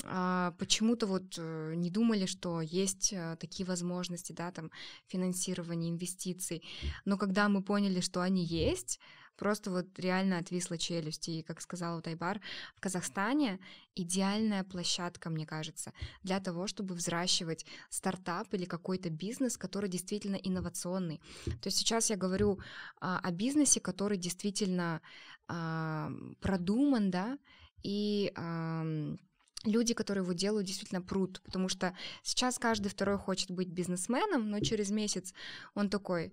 а, почему-то вот э, не думали, что есть э, такие возможности, да, там финансирование, инвестиций. Но когда мы поняли, что они есть, просто вот реально отвисла челюсть. И, как сказала вот Айбар, в Казахстане идеальная площадка, мне кажется, для того, чтобы взращивать стартап или какой-то бизнес, который действительно инновационный. То есть сейчас я говорю а, о бизнесе, который действительно а, продуман, да, и ам, люди, которые его делают, действительно прут, потому что сейчас каждый второй хочет быть бизнесменом, но через месяц он такой,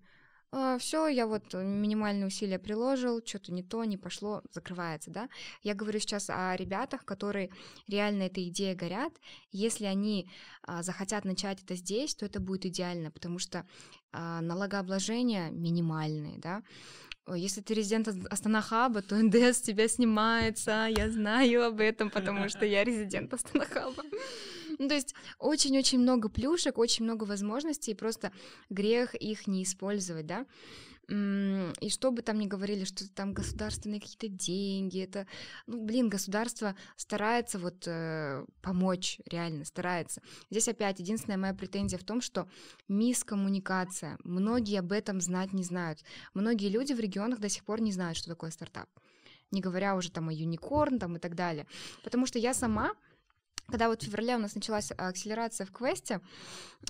все, я вот минимальные усилия приложил, что-то не то, не пошло, закрывается, да. Я говорю сейчас о ребятах, которые реально этой идеей горят. Если они а, захотят начать это здесь, то это будет идеально, потому что а, налогообложения минимальные, да. Если ты резидент Ас- Астана Хаба, то НДС тебя снимается. Я знаю об этом, потому что я резидент Астана Хаба. Ну, то есть очень-очень много плюшек, очень много возможностей, и просто грех их не использовать, да. И что бы там ни говорили, что там государственные какие-то деньги, это, ну, блин, государство старается вот э, помочь, реально старается. Здесь опять единственная моя претензия в том, что мискоммуникация. Многие об этом знать не знают. Многие люди в регионах до сих пор не знают, что такое стартап. Не говоря уже там о юникорн там и так далее. Потому что я сама когда вот в феврале у нас началась акселерация в квесте,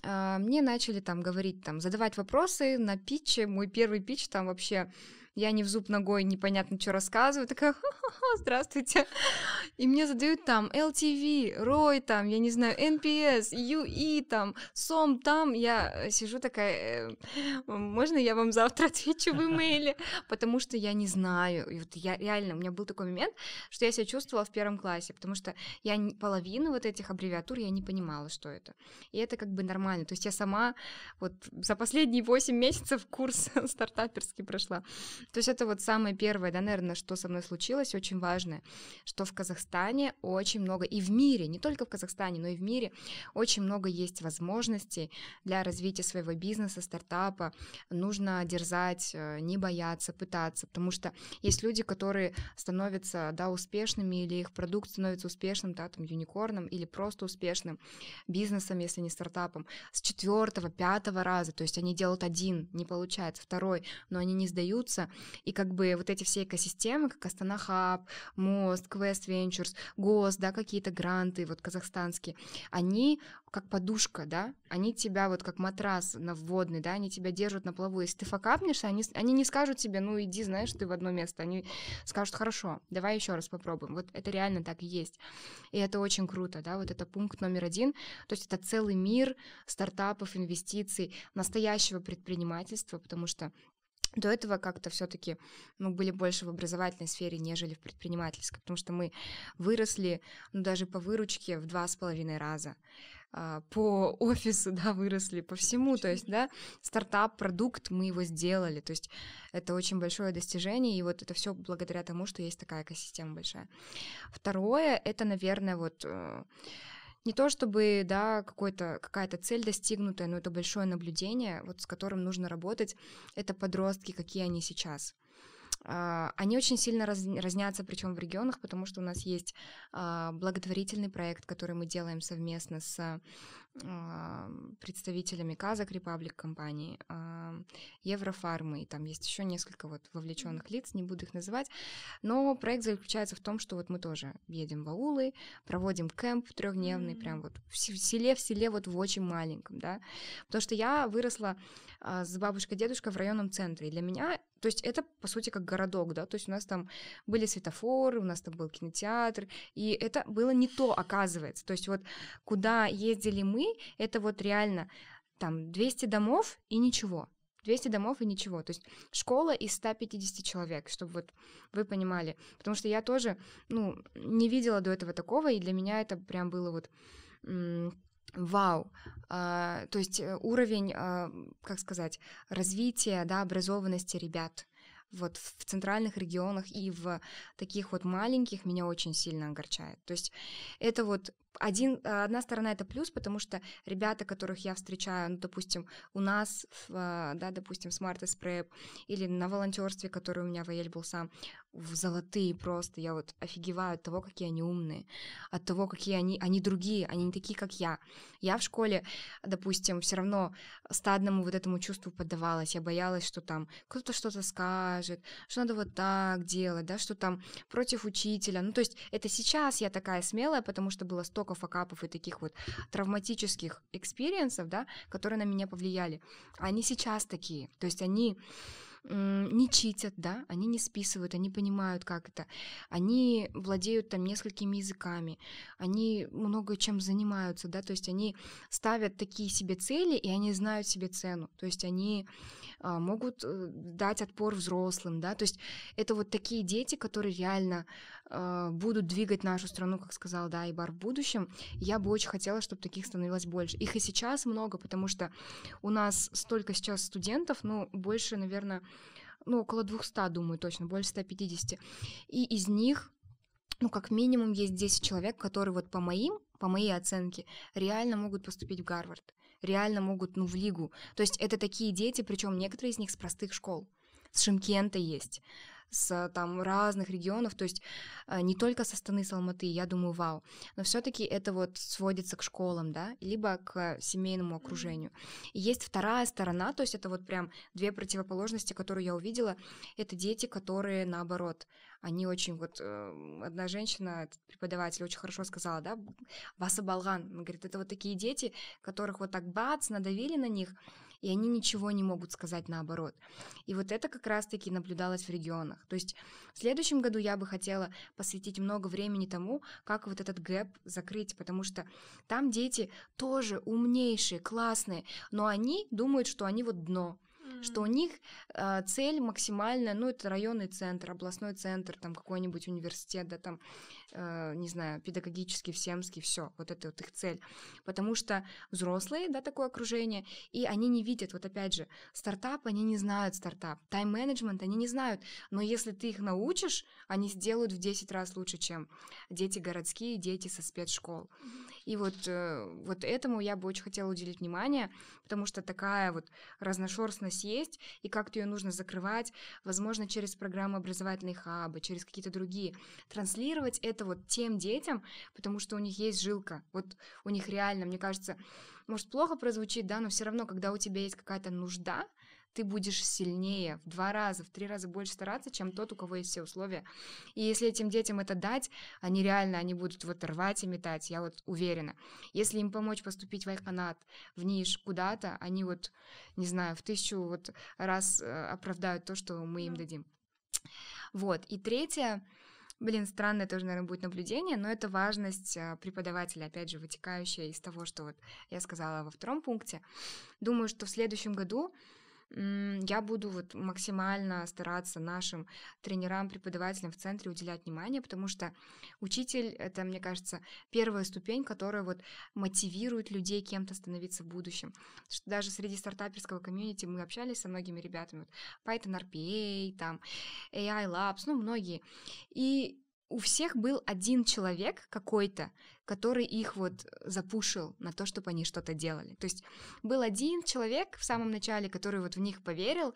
а, мне начали там говорить, там, задавать вопросы на питче. Мой первый питч там вообще я не в зуб ногой, непонятно, что рассказываю, такая, «Ха-ха-ха, здравствуйте. И мне задают там LTV, ROI там, я не знаю, NPS, UE там, SOM там. Я э, сижу такая, «Э, можно я вам завтра отвечу в имейле? Потому что я не знаю. И вот я реально, у меня был такой момент, что я себя чувствовала в первом классе, потому что я половину вот этих аббревиатур я не понимала, что это. И это как бы нормально. То есть я сама вот за последние 8 месяцев курс стартаперский прошла. То есть это вот самое первое, да, наверное, что со мной случилось, очень важное, что в Казахстане очень много, и в мире, не только в Казахстане, но и в мире, очень много есть возможностей для развития своего бизнеса, стартапа. Нужно дерзать, э, не бояться, пытаться, потому что есть люди, которые становятся, да, успешными, или их продукт становится успешным, да, там, юникорном, или просто успешным бизнесом, если не стартапом, с четвертого, пятого раза, то есть они делают один, не получается, второй, но они не сдаются, и как бы вот эти все экосистемы, как Астана Хаб, Мост, Quest Ventures, ГОС, да, какие-то гранты вот казахстанские, они как подушка, да, они тебя вот как матрас на вводный, да, они тебя держат на плаву. Если ты факапнешься, они, они не скажут тебе, ну иди, знаешь, ты в одно место, они скажут, хорошо, давай еще раз попробуем. Вот это реально так и есть. И это очень круто, да, вот это пункт номер один. То есть это целый мир стартапов, инвестиций, настоящего предпринимательства, потому что до этого как-то все-таки мы были больше в образовательной сфере, нежели в предпринимательской, потому что мы выросли, ну, даже по выручке в два с половиной раза а, по офису, да, выросли, по всему, то есть, да, стартап, продукт, мы его сделали, то есть это очень большое достижение, и вот это все благодаря тому, что есть такая экосистема большая. Второе, это, наверное, вот э, не то чтобы, да, какой-то, какая-то цель достигнутая, но это большое наблюдение, вот с которым нужно работать, это подростки, какие они сейчас. А, Они очень сильно раз- разнятся, причем в регионах, потому что у нас есть а, благотворительный проект, который мы делаем совместно с представителями Казак Republic компании, а, Еврофармы, и там есть еще несколько вот вовлеченных лиц, не буду их называть, но проект заключается в том, что вот мы тоже едем в аулы, проводим кемп трехдневный, mm-hmm. прям вот в селе, в селе вот в очень маленьком, да, потому что я выросла а, с бабушкой-дедушкой в районном центре, и для меня то есть это, по сути, как городок, да, то есть у нас там были светофоры, у нас там был кинотеатр, и это было не то, оказывается. То есть вот куда ездили мы, это вот реально там 200 домов и ничего. 200 домов и ничего. То есть школа из 150 человек, чтобы вот вы понимали. Потому что я тоже, ну, не видела до этого такого, и для меня это прям было вот вау, а, то есть э, уровень, а, как сказать, развития, да, образованности ребят вот в центральных регионах и в таких вот маленьких меня очень сильно огорчает. То есть это вот один, одна сторона это плюс, потому что ребята, которых я встречаю, ну, допустим, у нас, в, да, допустим, Smart Prep или на волонтерстве, который у меня в был сам, в золотые просто. Я вот офигеваю от того, какие они умные, от того, какие они, они другие, они не такие, как я. Я в школе, допустим, все равно стадному вот этому чувству поддавалась. Я боялась, что там кто-то что-то скажет, что надо вот так делать, да, что там против учителя. Ну, то есть это сейчас я такая смелая, потому что было столько факапов и таких вот травматических experience ов, да, которые на меня повлияли. Они сейчас такие. То есть они не читят, да, они не списывают, они понимают, как это. Они владеют там несколькими языками, они много чем занимаются, да, то есть они ставят такие себе цели, и они знают себе цену, то есть они могут э, дать отпор взрослым, да, то есть это вот такие дети, которые реально а, будут двигать нашу страну, как сказал, да, Айбар в будущем. Я бы очень хотела, чтобы таких становилось больше. Их и сейчас много, потому что у нас столько сейчас студентов, ну, больше, наверное, ну, около 200, думаю, точно, больше 150. И из них ну, как минимум есть 10 человек, которые вот по моим, по моей оценке, реально могут поступить в Гарвард, реально могут, ну, в лигу. То есть это такие дети, причем некоторые из них с простых школ. С Шимкента есть, с там разных регионов, то есть э, не только со стороны Салматы, я думаю, вау, но все-таки это вот сводится к школам, да, либо к семейному окружению. И есть вторая сторона, то есть это вот прям две противоположности, которые я увидела, это дети, которые наоборот, они очень вот э, одна женщина, преподаватель очень хорошо сказала, да, Васа Балган, говорит, это вот такие дети, которых вот так бац, надавили на них, и они ничего не могут сказать наоборот. И вот это как раз-таки наблюдалось в регионах. То есть в следующем году я бы хотела посвятить много времени тому, как вот этот гэп закрыть, потому что там дети тоже умнейшие, классные, но они думают, что они вот дно, что у них э, цель максимальная, ну, это районный центр, областной центр, там какой-нибудь университет, да, там, не знаю, педагогический, всемский, все, вот это вот их цель. Потому что взрослые, да, такое окружение, и они не видят, вот опять же, стартап, они не знают стартап, тайм-менеджмент они не знают, но если ты их научишь, они сделают в 10 раз лучше, чем дети городские, дети со спецшкол. И вот, э, вот этому я бы очень хотела уделить внимание, потому что такая вот разношерстность есть, и как-то ее нужно закрывать, возможно, через программы образовательной хабы, через какие-то другие. Транслировать это вот тем детям, потому что у них есть жилка. Вот у них реально, мне кажется, может, плохо прозвучит, да, но все равно, когда у тебя есть какая-то нужда, ты будешь сильнее, в два раза, в три раза больше стараться, чем тот, у кого есть все условия. И если этим детям это дать, они реально, они будут вот рвать и метать, я вот уверена. Если им помочь поступить в Айханат, в Ниш, куда-то, они вот, не знаю, в тысячу вот раз э, оправдают то, что мы им дадим. Вот, и третье, Блин, странное тоже, наверное, будет наблюдение, но это важность э, преподавателя, опять же, вытекающая из того, что вот я сказала во втором пункте. Думаю, что в следующем году я буду вот максимально стараться нашим тренерам, преподавателям в центре уделять внимание, потому что учитель — это, мне кажется, первая ступень, которая вот мотивирует людей кем-то становиться в будущем. Даже среди стартаперского комьюнити мы общались со многими ребятами, вот Python RPA, там AI Labs, ну, многие. И у всех был один человек какой-то, который их вот запушил на то, чтобы они что-то делали. То есть был один человек в самом начале, который вот в них поверил,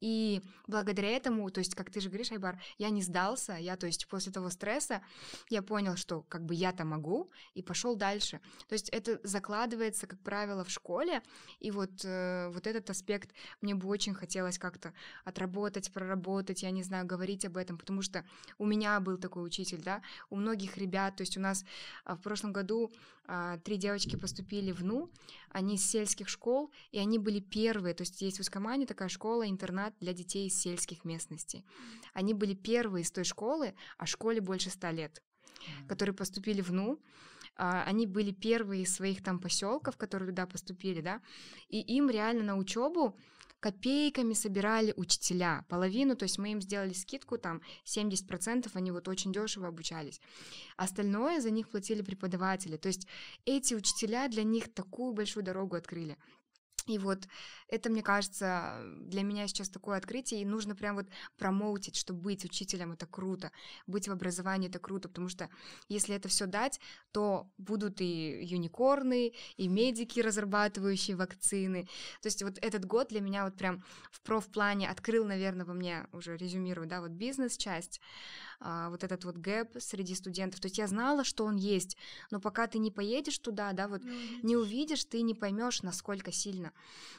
и благодаря этому, то есть, как ты же говоришь, Айбар, я не сдался, я, то есть, после того стресса я понял, что как бы я-то могу, и пошел дальше. То есть это закладывается, как правило, в школе, и вот, э, вот этот аспект мне бы очень хотелось как-то отработать, проработать, я не знаю, говорить об этом, потому что у меня был такой учитель, да, у многих ребят, то есть у нас а, в прошлом году а, три девочки поступили в НУ, они из сельских школ, и они были первые, то есть есть в Искамане такая школа-интернат для детей из сельских местностей. Они были первые из той школы, а школе больше ста лет, которые поступили в НУ, а, они были первые из своих там поселков, которые туда поступили, да, и им реально на учебу копейками собирали учителя, половину, то есть мы им сделали скидку, там 70%, они вот очень дешево обучались. Остальное за них платили преподаватели, то есть эти учителя для них такую большую дорогу открыли. И вот это, мне кажется, для меня сейчас такое открытие, и нужно прям вот промоутить, что быть учителем это круто, быть в образовании это круто, потому что если это все дать, то будут и юникорны, и медики, разрабатывающие вакцины. То есть вот этот год для меня вот прям в профплане открыл, наверное, во мне, уже резюмирую, да, вот бизнес-часть, а, вот этот вот гэп среди студентов. То есть я знала, что он есть, но пока ты не поедешь туда, да, вот не, не увидишь, ты не поймешь, насколько сильно.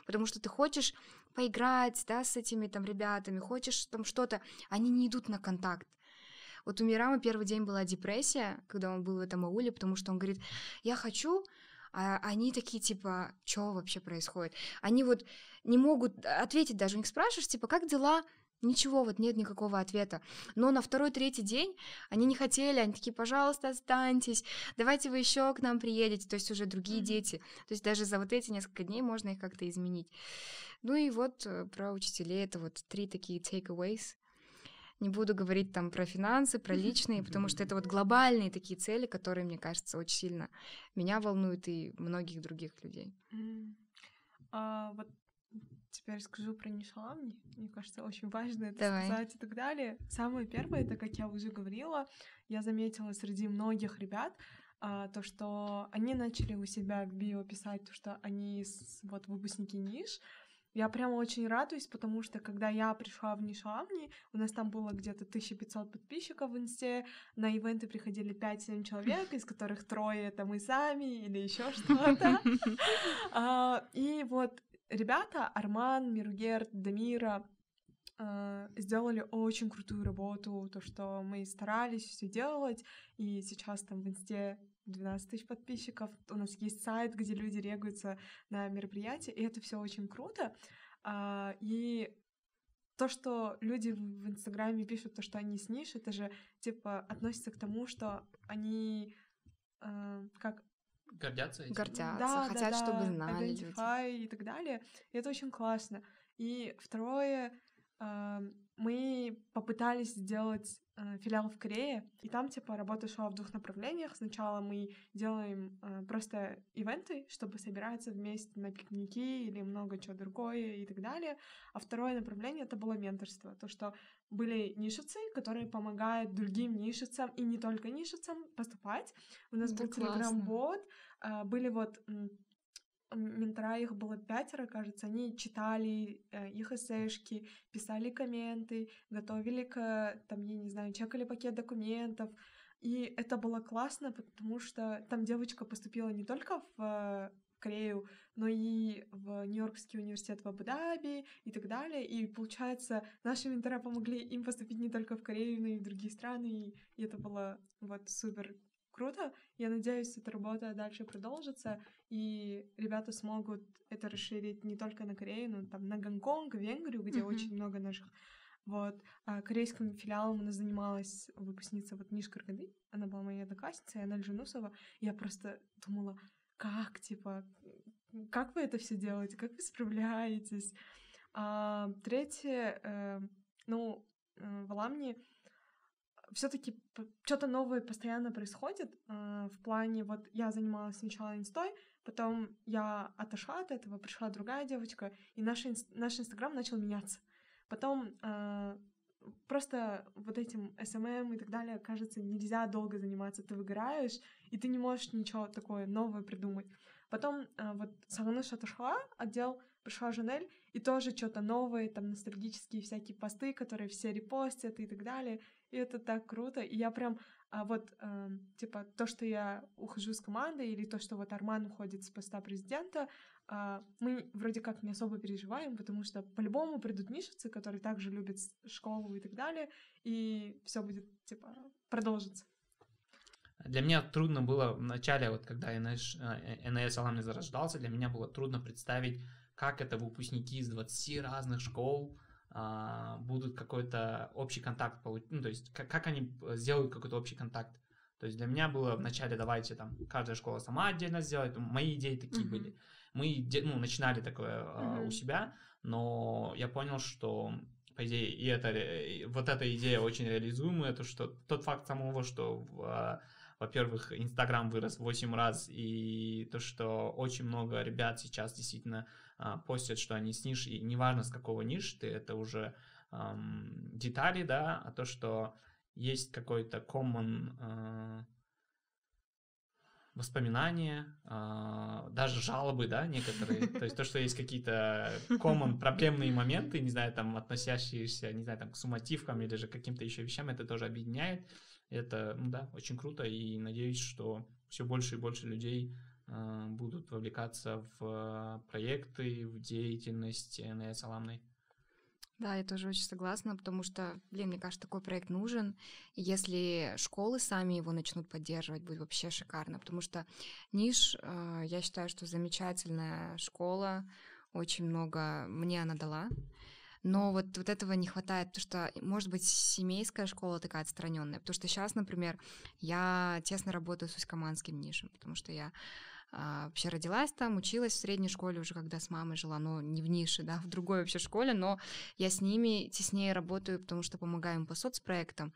Потому что ты хочешь поиграть, да, с этими там ребятами, хочешь там что-то, они не идут на контакт. Вот у Мирама первый день была депрессия, когда он был в этом ауле, потому что он говорит, я хочу, а они такие, типа, что вообще происходит? Они вот не могут ответить даже, у них спрашиваешь, типа, как дела? Ничего, вот нет никакого ответа. Но на второй-третий день они не хотели, они такие, пожалуйста, останьтесь, давайте вы еще к нам приедете, то есть уже другие mm-hmm. дети. То есть даже за вот эти несколько дней можно их как-то изменить. Ну и вот э, про учителей это вот три такие takeaways. Не буду говорить там про финансы, про личные, потому что это вот глобальные такие цели, которые, мне кажется, очень сильно меня волнуют и многих других людей. Mm. А, вот теперь скажу про Нишаламни. Мне кажется, очень важно это Давай. сказать и так далее. Самое первое, это, как я уже говорила, я заметила среди многих ребят, а, то, что они начали у себя в био писать, то, что они вот выпускники ниш, я прямо очень радуюсь, потому что когда я пришла в Нишамни, у нас там было где-то 1500 подписчиков в инсте, на ивенты приходили 5-7 человек, из которых трое это мы сами или еще что-то. А, и вот ребята, Арман, Миргерт, Дамира, э, сделали очень крутую работу, то, что мы старались все делать, и сейчас там в инсте 12 тысяч подписчиков, у нас есть сайт, где люди регаются на мероприятия, и это все очень круто. А, и то, что люди в Инстаграме пишут, то, что они с ниш, это же, типа, относится к тому, что они э, как Гордятся этим? Гордятся, да, хотят, да, чтобы знали Identify люди. и так далее. И это очень классно. И второе, э, мы попытались сделать э, филиал в Корее, и там, типа, работа шла в двух направлениях. Сначала мы делаем э, просто ивенты, чтобы собираться вместе на пикники или много чего другое и так далее. А второе направление — это было менторство. То, что были нишицы, которые помогают другим нишицам и не только нишицам поступать. У нас это был телеграм-бот, э, были вот ментора, их было пятеро, кажется, они читали э, их эссешки, писали комменты, готовили к, там, я не знаю, чекали пакет документов, и это было классно, потому что там девочка поступила не только в Корею, но и в Нью-Йоркский университет в Абу-Даби и так далее. И получается, наши ментора помогли им поступить не только в Корею, но и в другие страны, и это было вот супер круто. Я надеюсь, эта работа дальше продолжится, и ребята смогут это расширить не только на Корею, но там на Гонконг, Венгрию, где mm-hmm. очень много наших вот. А корейским филиалом у нас занималась выпускница вот Ниш Каргады. Она была моей одноклассницей, она Джунусова. Я просто думала, как, типа, как вы это все делаете, как вы справляетесь? А, третье, э, ну, э, в Аламне все-таки что-то новое постоянно происходит э, в плане вот я занималась сначала инстой, потом я отошла от этого, пришла другая девочка, и наш, наш инстаграм начал меняться. Потом э, просто вот этим SMM и так далее, кажется, нельзя долго заниматься, ты выгораешь, и ты не можешь ничего такое новое придумать. Потом а, вот Сагыныш отошла, отдел пришла Жанель, и тоже что-то новое, там ностальгические всякие посты, которые все репостят и так далее. И это так круто. И я прям а вот, э, типа, то, что я ухожу с команды, или то, что вот Арман уходит с поста президента, э, мы вроде как не особо переживаем, потому что по-любому придут нишевцы, которые также любят школу и так далее, и все будет, типа, продолжится. Для меня трудно было в начале, вот когда НС, НС Аламни зарождался, для меня было трудно представить, как это выпускники из 20 разных школ будут какой-то общий контакт получить, ну, то есть как, как они сделают какой-то общий контакт. То есть для меня было вначале давайте там каждая школа сама отдельно сделает, мои идеи такие uh-huh. были. Мы ну, начинали такое uh-huh. у себя, но я понял, что по идее и это и вот эта идея очень реализуемая, то что тот факт самого, что в во-первых, Инстаграм вырос в 8 раз, и то, что очень много ребят сейчас действительно а, постят, что они с ниш, и неважно с какого ниш ты, это уже эм, детали, да, а то, что есть какой-то common э, воспоминания, э, даже жалобы, да, некоторые, то есть то, что есть какие-то common проблемные моменты, не знаю, там, относящиеся, не знаю, там, к сумативкам или же каким-то еще вещам, это тоже объединяет, это, ну да, очень круто, и надеюсь, что все больше и больше людей будут вовлекаться в проекты, в деятельность НС Аламной. Да, я тоже очень согласна, потому что, блин, мне кажется, такой проект нужен. И если школы сами его начнут поддерживать, будет вообще шикарно, потому что Ниш, э, я считаю, что замечательная школа, очень много мне она дала. Но вот, вот этого не хватает, потому что, может быть, семейская школа такая отстраненная. Потому что сейчас, например, я тесно работаю с Усть-Каманским нишем, потому что я а, вообще родилась там, училась в средней школе уже, когда с мамой жила, но не в нише, да, в другой вообще школе, но я с ними теснее работаю, потому что помогаю им по соцпроектам.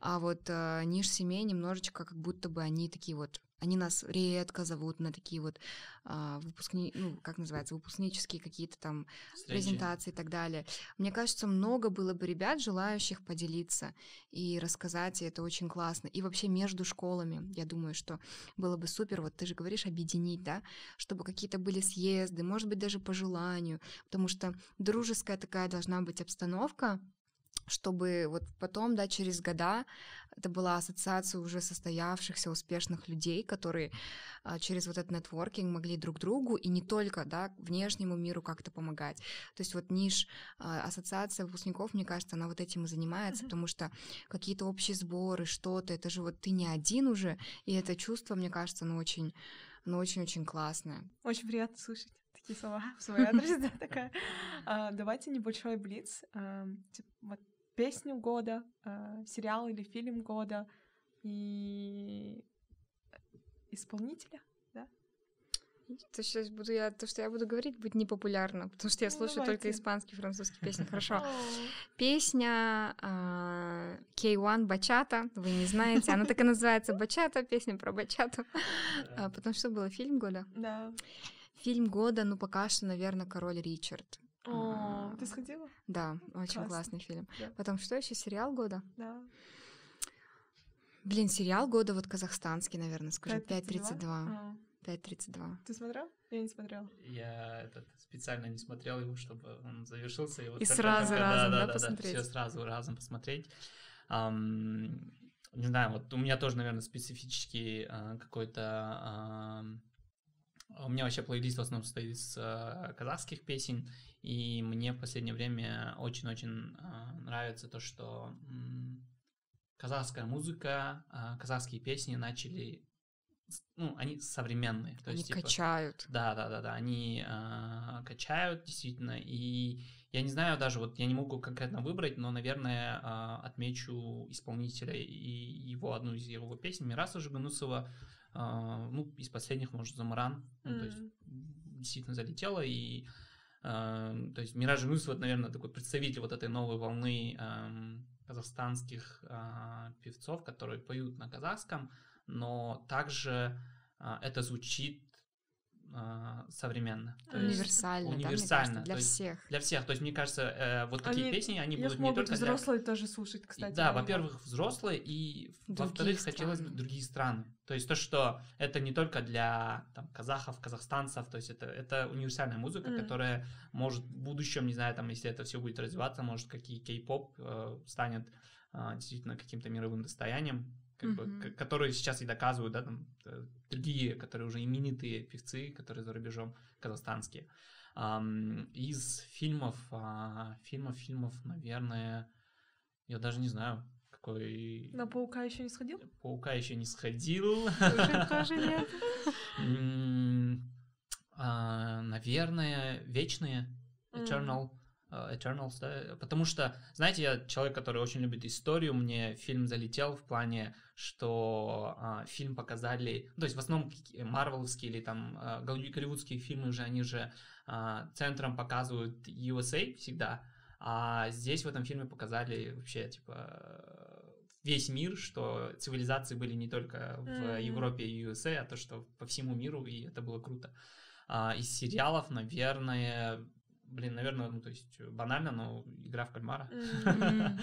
А вот э, ниш семей немножечко как будто бы они такие вот они нас редко зовут на такие вот а, выпускни, ну, как называется, выпускнические какие-то там Встречи. презентации и так далее. Мне кажется, много было бы ребят, желающих поделиться и рассказать, и это очень классно. И вообще между школами, я думаю, что было бы супер, вот ты же говоришь, объединить, да, чтобы какие-то были съезды, может быть, даже по желанию, потому что дружеская такая должна быть обстановка, чтобы вот потом, да, через года это была ассоциация уже состоявшихся успешных людей, которые а, через вот этот нетворкинг могли друг другу и не только, да, внешнему миру как-то помогать. То есть вот ниш а, ассоциация выпускников, мне кажется, она вот этим и занимается, mm-hmm. потому что какие-то общие сборы, что-то, это же вот ты не один уже, и это чувство, мне кажется, оно очень, оно очень-очень классное. Очень приятно слышать такие слова в свой адрес, да, такая. А, давайте небольшой блиц. Вот песню года, э, сериал или фильм года и исполнителя, да? То сейчас буду я, то, что я буду говорить, будет непопулярно, потому что я ну, слушаю давайте. только испанский, французский песни. Хорошо. Песня uh, K1 Бачата, вы не знаете, она так и называется Бачата, песня про Бачату. А, потом что было, фильм года? Да. Фильм года, ну пока что, наверное, Король Ричард. О, ты сходила? Да, очень классный фильм. Потом что еще? Сериал года? Да. Блин, сериал года вот казахстанский, наверное, скажу. 5.32. 5.32. Ты смотрел? Я не смотрела. Я этот, специально не смотрел его, чтобы он завершился. И, вот и сразу только, разом, да, да, да, посмотреть. Да, все сразу разом посмотреть. Um, не знаю, вот у меня тоже, наверное, специфический uh, какой-то uh, у меня вообще плейлист в основном состоит из э, казахских песен, и мне в последнее время очень-очень э, нравится то, что казахская музыка, э, казахские песни начали ну, они современные. То они есть, типа, качают. Да, да, да, да. Они э, качают, действительно. И я не знаю даже, вот я не могу конкретно выбрать, но, наверное, э, отмечу исполнителя и его одну из его песен Мираса Жиганусова ну, из последних, может, Замаран, ну, mm-hmm. то есть действительно залетела, и э, то есть Мираж вот, наверное, такой представитель вот этой новой волны казахстанских э, певцов, которые поют на казахском, но также это звучит а, современно. То есть Универсально, да, мне универсально, кажется, для то есть всех. Для всех. То есть, мне кажется, э, вот такие Они- песни, они будут не только для... взрослые тоже слушать, И кстати. Да, во-первых, взрослые, и во-вторых, хотелось бы другие страны. То есть то, что это не только для там, казахов, казахстанцев, то есть это, это универсальная музыка, Мгм. которая может в будущем, не знаю, там, если это все будет развиваться, может, какие кей-поп э, станет э, действительно каким-то мировым достоянием, как бы, Мгм. к- которые сейчас и доказывают, да, там, э, другие, которые уже именитые певцы, которые за рубежом казахстанские. Ам, из фильмов, а, фильмов, фильмов, наверное, я даже не знаю, какой... На паука еще не сходил? Паука еще не сходил. Тоже нет. А, Наверное, вечные. Eternal. Э, Eternals, да, потому что, знаете, я человек, который очень любит историю, мне фильм залетел в плане, что а, фильм показали, то есть в основном марвеловские или там а, голли- голливудские фильмы же, они же а, центром показывают USA всегда, а здесь в этом фильме показали вообще, типа, весь мир, что цивилизации были не только в Мгм. Европе и USA, а то, что по всему миру, и это было круто. А, из сериалов, наверное, блин, наверное, ну, то есть банально, но игра в кальмара.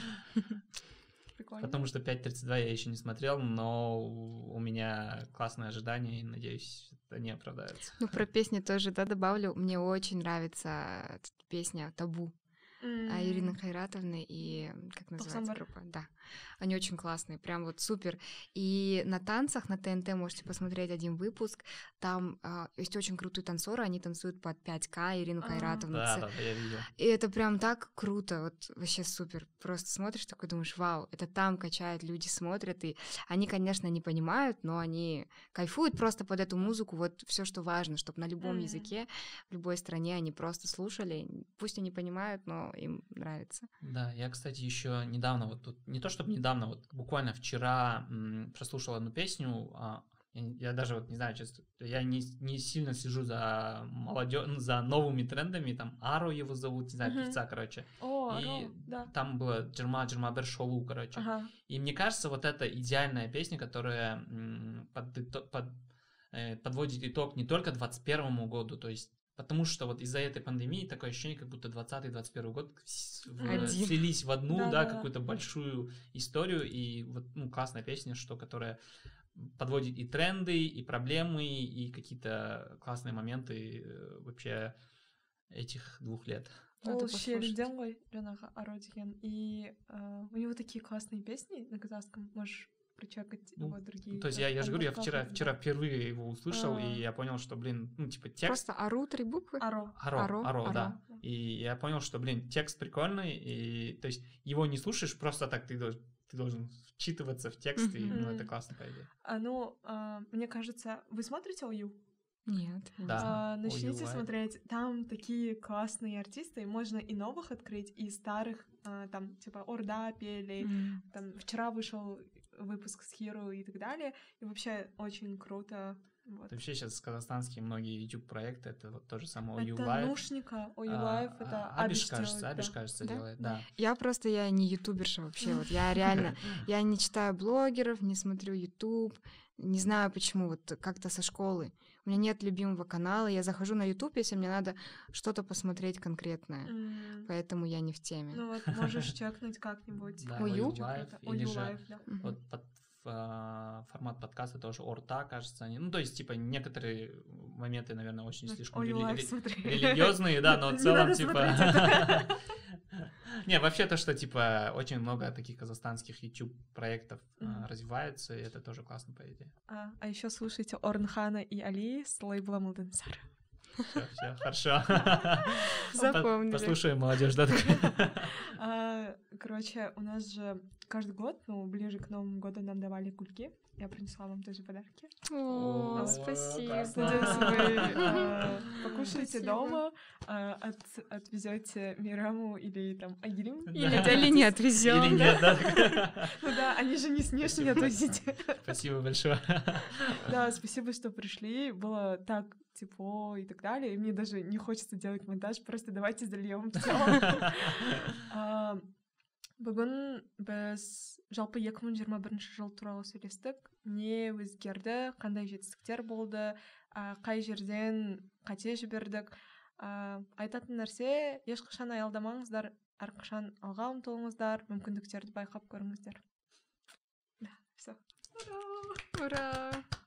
Прикольно. Потому что 5.32 я еще не смотрел, но у меня классные ожидания, и надеюсь, это не оправдается. Ну, про песни тоже, да, добавлю. Мне очень нравится эта песня «Табу» М, Ирины Хайратовны и, как называется Токсамбар. группа? Да, они очень классные, прям вот супер. И на танцах на ТНТ можете посмотреть один выпуск, там а, есть очень крутые танцоры, они танцуют под 5К, Ирину А. Хайратовну. Да, да, я видел. И это прям так круто, вот вообще супер. Просто смотришь такой, думаешь, вау, это там качают, люди смотрят, и они, конечно, не понимают, но они кайфуют просто под эту музыку, вот все, что важно, чтобы на любом языке, в любой стране они просто слушали, пусть они понимают, но им нравится. Да, я, кстати, еще недавно, вот тут, не то чтобы недавно, вот буквально вчера м, прослушал одну песню, а, я, даже вот не знаю, честно, я не, не сильно слежу за молодежь, за новыми трендами, там Аро его зовут, не знаю, Мгм. певца, короче, О, и Ро, да. там было Джерма Джермабер Шоу, короче, Ага. и мне кажется, вот это идеальная песня, которая м, под, под- э, подводит итог не только 21 году, то есть Потому что вот из-за этой пандемии такое ощущение, как будто 20-21 год в- слились в одну, да, Да-да-да. какую-то большую историю, и вот, ну, классная песня, что, которая подводит и тренды, и проблемы, и какие-то классные моменты э, вообще этих двух лет. Ол шерден ғой жаңағы и э, у него такие классные песни на казахском. Можешь прочекать Ну, его другие То есть я, я же говорю, я вчера, вчера впервые его услышал, А. и я понял, что, блин, ну, типа, текст... Просто ару три буквы. аро Аро, Аро, аро, аро. да. И я понял, что, блин, текст прикольный, и, то есть, его не слушаешь просто так, ты должен, ты должен вчитываться в текст, и, ну, это классно, по идее. А, ну, а, мне кажется, вы смотрите ОЮ? Нет. не Да. А, начните OU, смотреть, там такие классные артисты, и можно и новых открыть, и старых, а, там, типа, Орда пели, М. там, вчера вышел выпуск с Хиру и так далее, и вообще очень круто. Вот. Вообще сейчас казахстанские многие YouTube-проекты, это вот то же самое OU Это. Нушника, OU А, Live, это а, Абиш, Абиш кажется, делает, Абиш, да. кажется, Да? делает, да. Я просто, я не ютуберша вообще, вот я реально, я не читаю блогеров, не смотрю YouTube, не знаю почему, вот как-то со школы. У меня нет любимого канала, я захожу на YouTube, если мне надо что-то посмотреть конкретное, М, поэтому я не в теме. Ну вот, можешь чекнуть как-нибудь. Да, Live, круто. или же. Вот под формат подкаста тоже Орта, кажется, они, ну, то есть, типа, некоторые моменты, наверное, очень слишком OU рели- религиозные, да, но в целом, типа... Не, вообще то, что, типа, очень много таких казахстанских YouTube-проектов а, Мгм. развиваются, и это тоже классно, по идее. А, а еще слушайте Орнхана и Али с лейблом Алденсар. Все, все, хорошо. Запомнили. Послушаем молодежь, да? А, Короче, у нас же каждый год, ну, ближе к Новому году нам давали кульки. Я принесла вам тоже подарки. О, О, спасибо. Надеюсь, вы э, покушаете Спасибо. дома, э, от- отвезете Мираму или там Агилим. Или не отвезем. Или нет, да? Ну да, они же не с не Спасибо. отвезите. Спасибо большое. Да, спасибо, что пришли. Было так тепло и так далее. И мне даже не хочется делать монтаж, просто давайте зальем все. Бүгін біз жалпы 2021 жыл туралы сөйлестік. Не өзгерді, қандай жетістіктер болды, қай жерден қате жібердік ә, айтатын нәрсе ешқашан аялдамаңыздар әрқашан алға ұмтылыңыздар мүмкіндіктерді байқап көріңіздер все Ура!